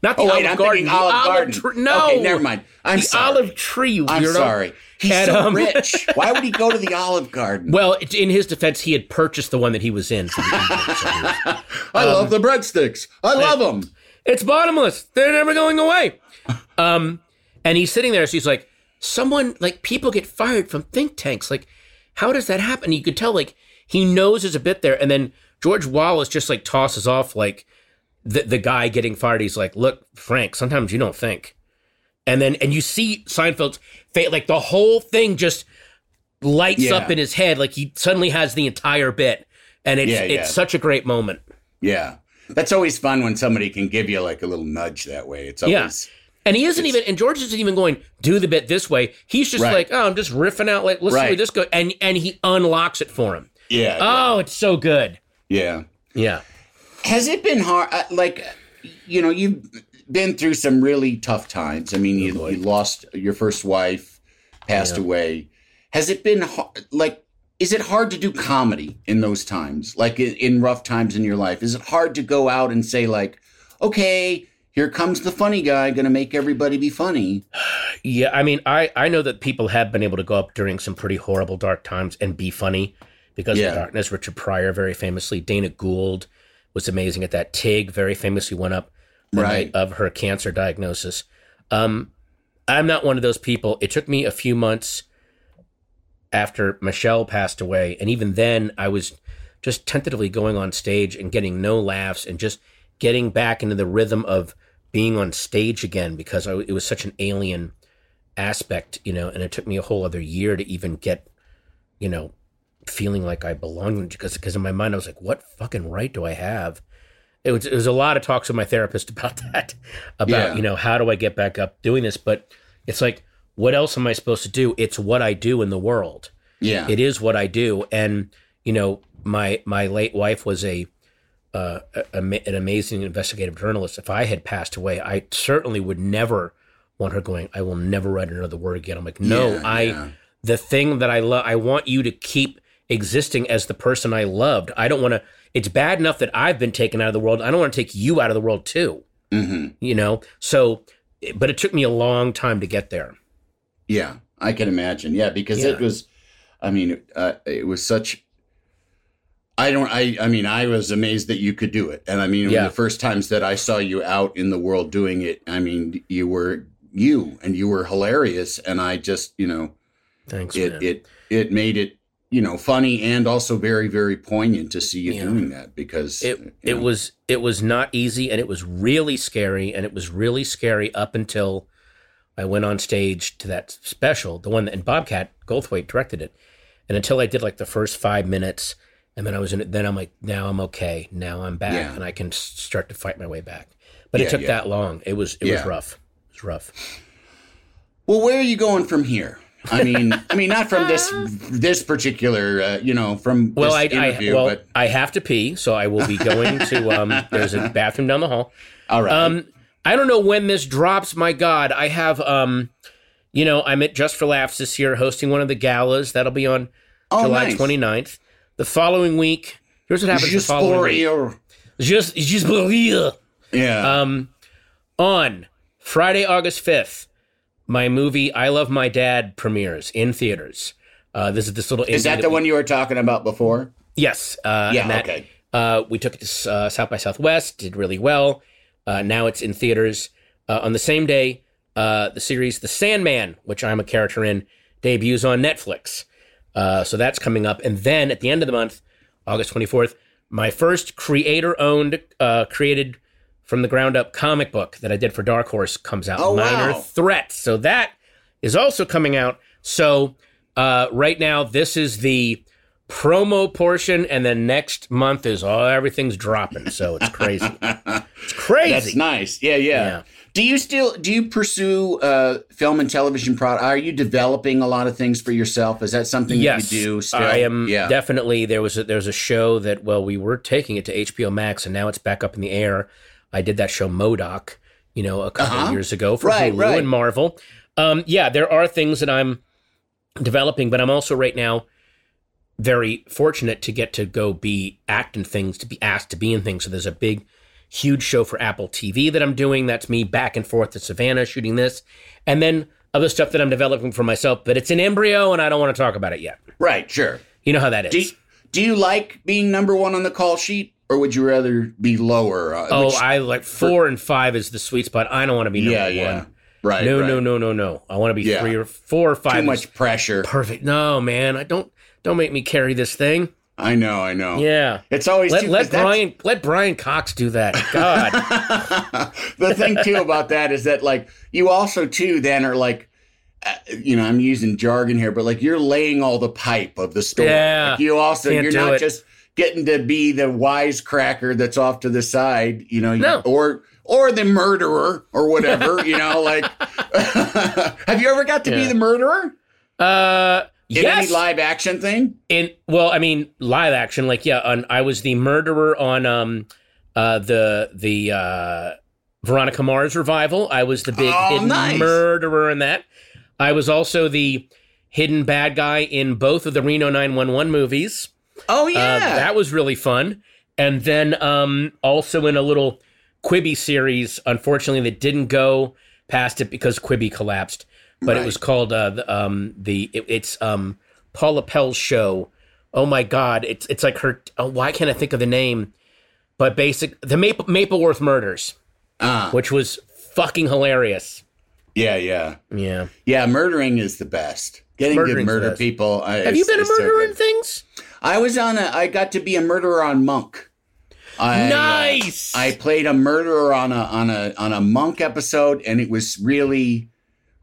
Not the Oh wait, Olive I'm Garden. thinking the Olive Garden. Tree. No, okay, never mind. I'm the sorry. Olive Tree. You I'm weirdo. sorry. He's And, so um, rich. (laughs) Why would he go to the Olive Garden? Well, in his defense, he had purchased the one that he was in. So he didn't get it, so he was- (laughs) I love the breadsticks. I love them. It's bottomless. They're never going away. (laughs) Um, and he's sitting there. So he's like, someone like people get fired from think tanks. Like, how does that happen? You could tell like he knows there's a bit there, and then George Wallace just like tosses off like the the guy getting fired. He's like, look, Frank, sometimes you don't think. And then and you see Seinfeld's face, like the whole thing just lights Yeah. up in his head, like he suddenly has the entire bit. and it's Yeah, yeah. it's such a great moment. Yeah. That's always fun when somebody can give you like a little nudge that way. It's always. Yeah. And he isn't even, and George isn't even going do the bit this way. He's just Right. like, oh, I'm just riffing out. Like, let's see where this goes, and and he unlocks it for him. yeah. Oh, it's so good. yeah. Yeah. Has it been hard? Uh, like, you know, you've been through some really tough times. I mean, you, you lost your first wife, passed away. Has it been hard, like? Is it hard to do comedy in those times, like in, rough times in your life? Is it hard to go out and say like, okay, here comes the funny guy, going to make everybody be funny? (sighs) Yeah, I mean, I I know that people have been able to go up during some pretty horrible dark times and be funny because Yeah. of darkness. Richard Pryor, very famously, Dana Gould was amazing at that. Tig very famously went up the Right. night of her cancer diagnosis. Um, I'm not one of those people. It took me a few months after Michelle passed away, and even then, I was just tentatively going on stage and getting no laughs and just getting back into the rhythm of being on stage again because I, it was such an alien aspect, you know, and it took me a whole other year to even get, you know, feeling like I belonged because because in my mind I was like, what fucking right do I have? It was it was a lot of talks with my therapist (laughs) about that, about Yeah. you know how do I get back up doing this, but it's like, what else am I supposed to do? It's what I do in the world Yeah. it is what I do. And you know, my my late wife was a, uh, a, an amazing investigative journalist. If I had passed away, I certainly would never want her going. I will never write another word again. I'm like, no, Yeah, I yeah. the thing that I love. I want you to keep existing as the person I loved. I don't want to. It's bad enough that I've been taken out of the world. I don't want to take you out of the world too. hmm You know. So, but it took me a long time to get there. Yeah, I can imagine. Yeah, because Yeah. it was, I mean, uh, it was such. I don't. I. I mean, I was amazed that you could do it, and I mean, Yeah. the first times that I saw you out in the world doing it, I mean, you were you, and you were hilarious, and I just, you know, Thanks, it man. it it made it, you know, funny and also very very poignant to see you Yeah. doing that because it you it was it was not easy and it was really scary and it was really scary up until I went on stage to that special, the one that and Bobcat Goldthwait directed it, and until I did like the first five minutes, and then I was in it. Then I'm like, now I'm okay. Now I'm back, Yeah. and I can start to fight my way back. But Yeah, it took yeah. that long. It was it was rough. It was rough. Well, where are you going from here? I mean, I mean, not from this (laughs) this particular, uh, you know, from Well, this I, I well but I have to pee, so I will be going to. Um, there's a bathroom down the hall. all right. Um, I don't know when this drops. My God, I have um, you know, I'm at Just for Laughs this year, hosting one of the galas. That'll be on Oh, July nice. 29th. The following week, here's what happens. Just the following for. Just, just for you. yeah. Um, on Friday, August 5th, my movie I Love My Dad premieres in theaters. Uh, this is this little. Is that the we- one you were talking about before? Yes. Uh, Yeah, that- okay. Uh, we took it to uh, South by Southwest, did really well. Uh, now it's in theaters. Uh, on the same day, uh, the series The Sandman, which I'm a character in, debuts on Netflix. Uh, so that's coming up. And then at the end of the month, August 24th, my first creator owned, uh, created from the ground up comic book that I did for Dark Horse comes out. Oh, Minor wow. Threat. So that is also coming out. So uh, right now, this is the promo portion, and then next month is all everything's dropping. So it's crazy. (laughs) it's crazy. That's nice. Yeah, yeah, Yeah. Do you still do you pursue uh, film and television product? Are you developing a lot of things for yourself? Is that something Yes, that you do? Still? I am Yeah. definitely. There was a, there was a show that well, we were taking it to HBO Max, and now it's back up in the air. I did that show M.O.D.O.K., you know, a couple Uh-huh. of years ago for Right, Hulu right. and Marvel. Um, yeah, there are things that I'm developing, but I'm also right now very fortunate to get to go be act in things, to be asked to be in things. So there's a big, huge show for Apple TV that I'm doing. That's me back and forth to Savannah shooting this, and then other stuff that I'm developing for myself. But it's an embryo, and I don't want to talk about it yet. right. Sure. You know how that is. Do you, do you like being number one on the call sheet, or would you rather be lower? Uh, oh, which- I like four and five is the sweet spot. I don't want to be number yeah, one. yeah. Right. no, right. no, no, no, no. I want to be Yeah. three or four or five. Too much pressure. Perfect. No, man. I don't. Don't make me carry this thing. I know. I know. Yeah. It's always Let too, let Brian let Brian Cox do that. God. (laughs) the thing too about that is that like you also too then are like uh, you know i'm using jargon here but like you're laying all the pipe of the story Yeah. like you also Can't you're not it. just getting to be the wisecracker that's off to the side, you know, No. or or the murderer or whatever, you know, like (laughs) have you ever got to be the murderer Uh, in yes. any live action thing? In well, I mean, live action. Like, yeah, on, I was the murderer on um, uh, the the uh, Veronica Mars revival. I was the big Oh, hidden nice. murderer in that. I was also the hidden bad guy in both of the Reno 911 movies. Oh yeah. Uh, that was really fun. And then um, also in a little Quibi series, unfortunately, that didn't go past it because Quibi collapsed. But it was called uh, the um, the it, it's um, Paula Pell's show. Oh my God! It's it's like her. Oh, why can't I think of the name? But basic the Maple, Mapleworth Murders, Ah, which was fucking hilarious. yeah, yeah. Yeah. Yeah, murdering is the best. Getting to Murdering's murder best. people. I- Have you been a so murderer in things? I was on a. I got to be a murderer on Monk. I, uh, Nice! I played a murderer on a on a on a Monk episode, and it was really,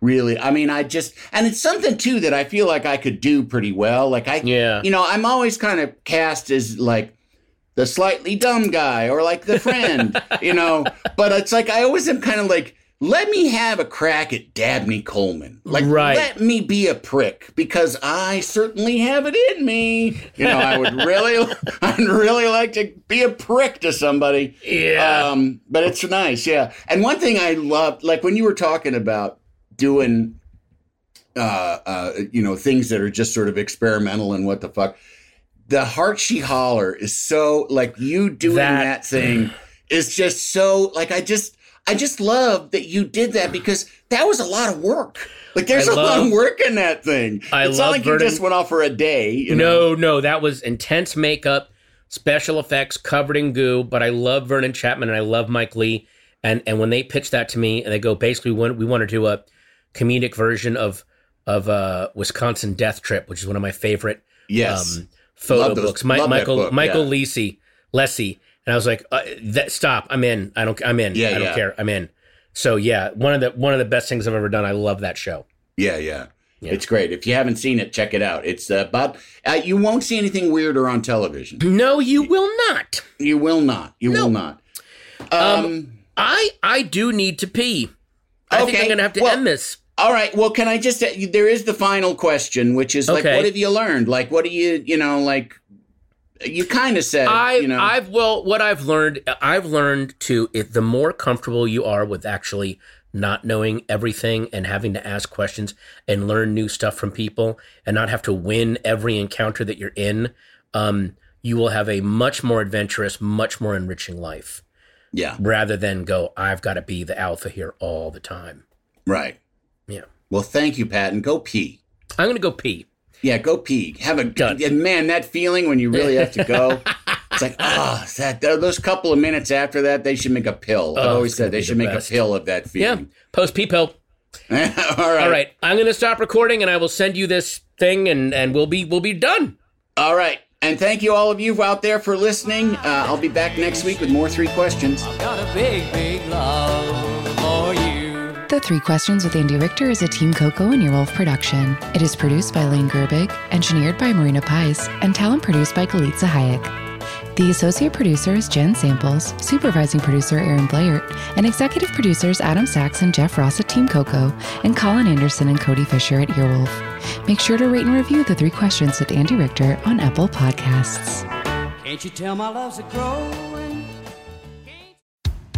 really. I mean, I just and it's something too that I feel like I could do pretty well. Like I, Yeah. you know, I'm always kind of cast as like the slightly dumb guy or like the friend, (laughs) you know. But it's like I always am kind of like, let me have a crack at Dabney Coleman. Like, Right. let me be a prick because I certainly have it in me. You know, I would (laughs) really, (laughs) I'd really like to be a prick to somebody. Yeah. Um, but it's nice, yeah. And one thing I love, like when you were talking about doing, uh, uh, you know, things that are just sort of experimental and what the fuck, the heart she holler is so like you doing That- that, thing is just so like I just I just love that you did that because that was a lot of work. Like there's I a lot of work in that thing. I it's love not like Vernon- you just went off for a day. You know? No, no, that was intense makeup, special effects covered in goo. But I love Vernon Chatman and I love Mike Lee. And and when they pitched that to me, and they go, basically, we want, we want to do a comedic version of of uh, Wisconsin Death Trip, which is one of my favorite Yes. um, photo those- books. Love Michael book, Michael yeah. Lisi Lessie, and I was like, uh, that, stop, I'm in. I don't. I'm in. Yeah, I don't yeah. care. I'm in. So yeah, one of the one of the best things I've ever done. I love that show. Yeah, yeah. Yeah. It's great. If you haven't seen it, check it out. It's uh, about uh, you won't see anything weirder on television. No, you will not. You will not. You will not. Um, I I do need to pee. I think I'm gonna have to well- end this. All right. Well, can I just? Uh, there is the final question, which is like, Okay. what have you learned? Like, what do you, you know, like? You kind of said, I you know, I've well what I've learned I've learned to if the more comfortable you are with actually not knowing everything and having to ask questions and learn new stuff from people and not have to win every encounter that you're in, um, you will have a much more adventurous, much more enriching life yeah, rather than go, I've got to be the alpha here all the time. right. Yeah. Well, thank you, Pat, and go pee. I'm gonna go pee. Yeah, go pee. Have a Done. and man, that feeling when you really have to go. (laughs) It's like, ah, that those couple of minutes after that, they should make a pill. I Oh, always said they be should the make best. a pill of that feeling. Yeah. Post pee pill. (laughs) All right. All right. I'm gonna stop recording and I will send you this thing and and we'll be we'll be done. All right. And thank you all of you out there for listening. Uh, I'll be back next week with more three questions. Got a big, big love for you. The Three Questions with Andy Richter is a Team Coco and Earwolf production. It is produced by Lane Gerbig, engineered by Marina Paiz, and talent produced by Galitza Hayek. The associate producer is Jen Samples, supervising producer Aaron Blair, and executive producers Adam Sachs and Jeff Ross at Team Coco, and Colin Anderson and Cody Fisher at Earwolf. Make sure to rate and review The Three Questions with Andy Richter on Apple Podcasts. Can't you tell my love's a growing?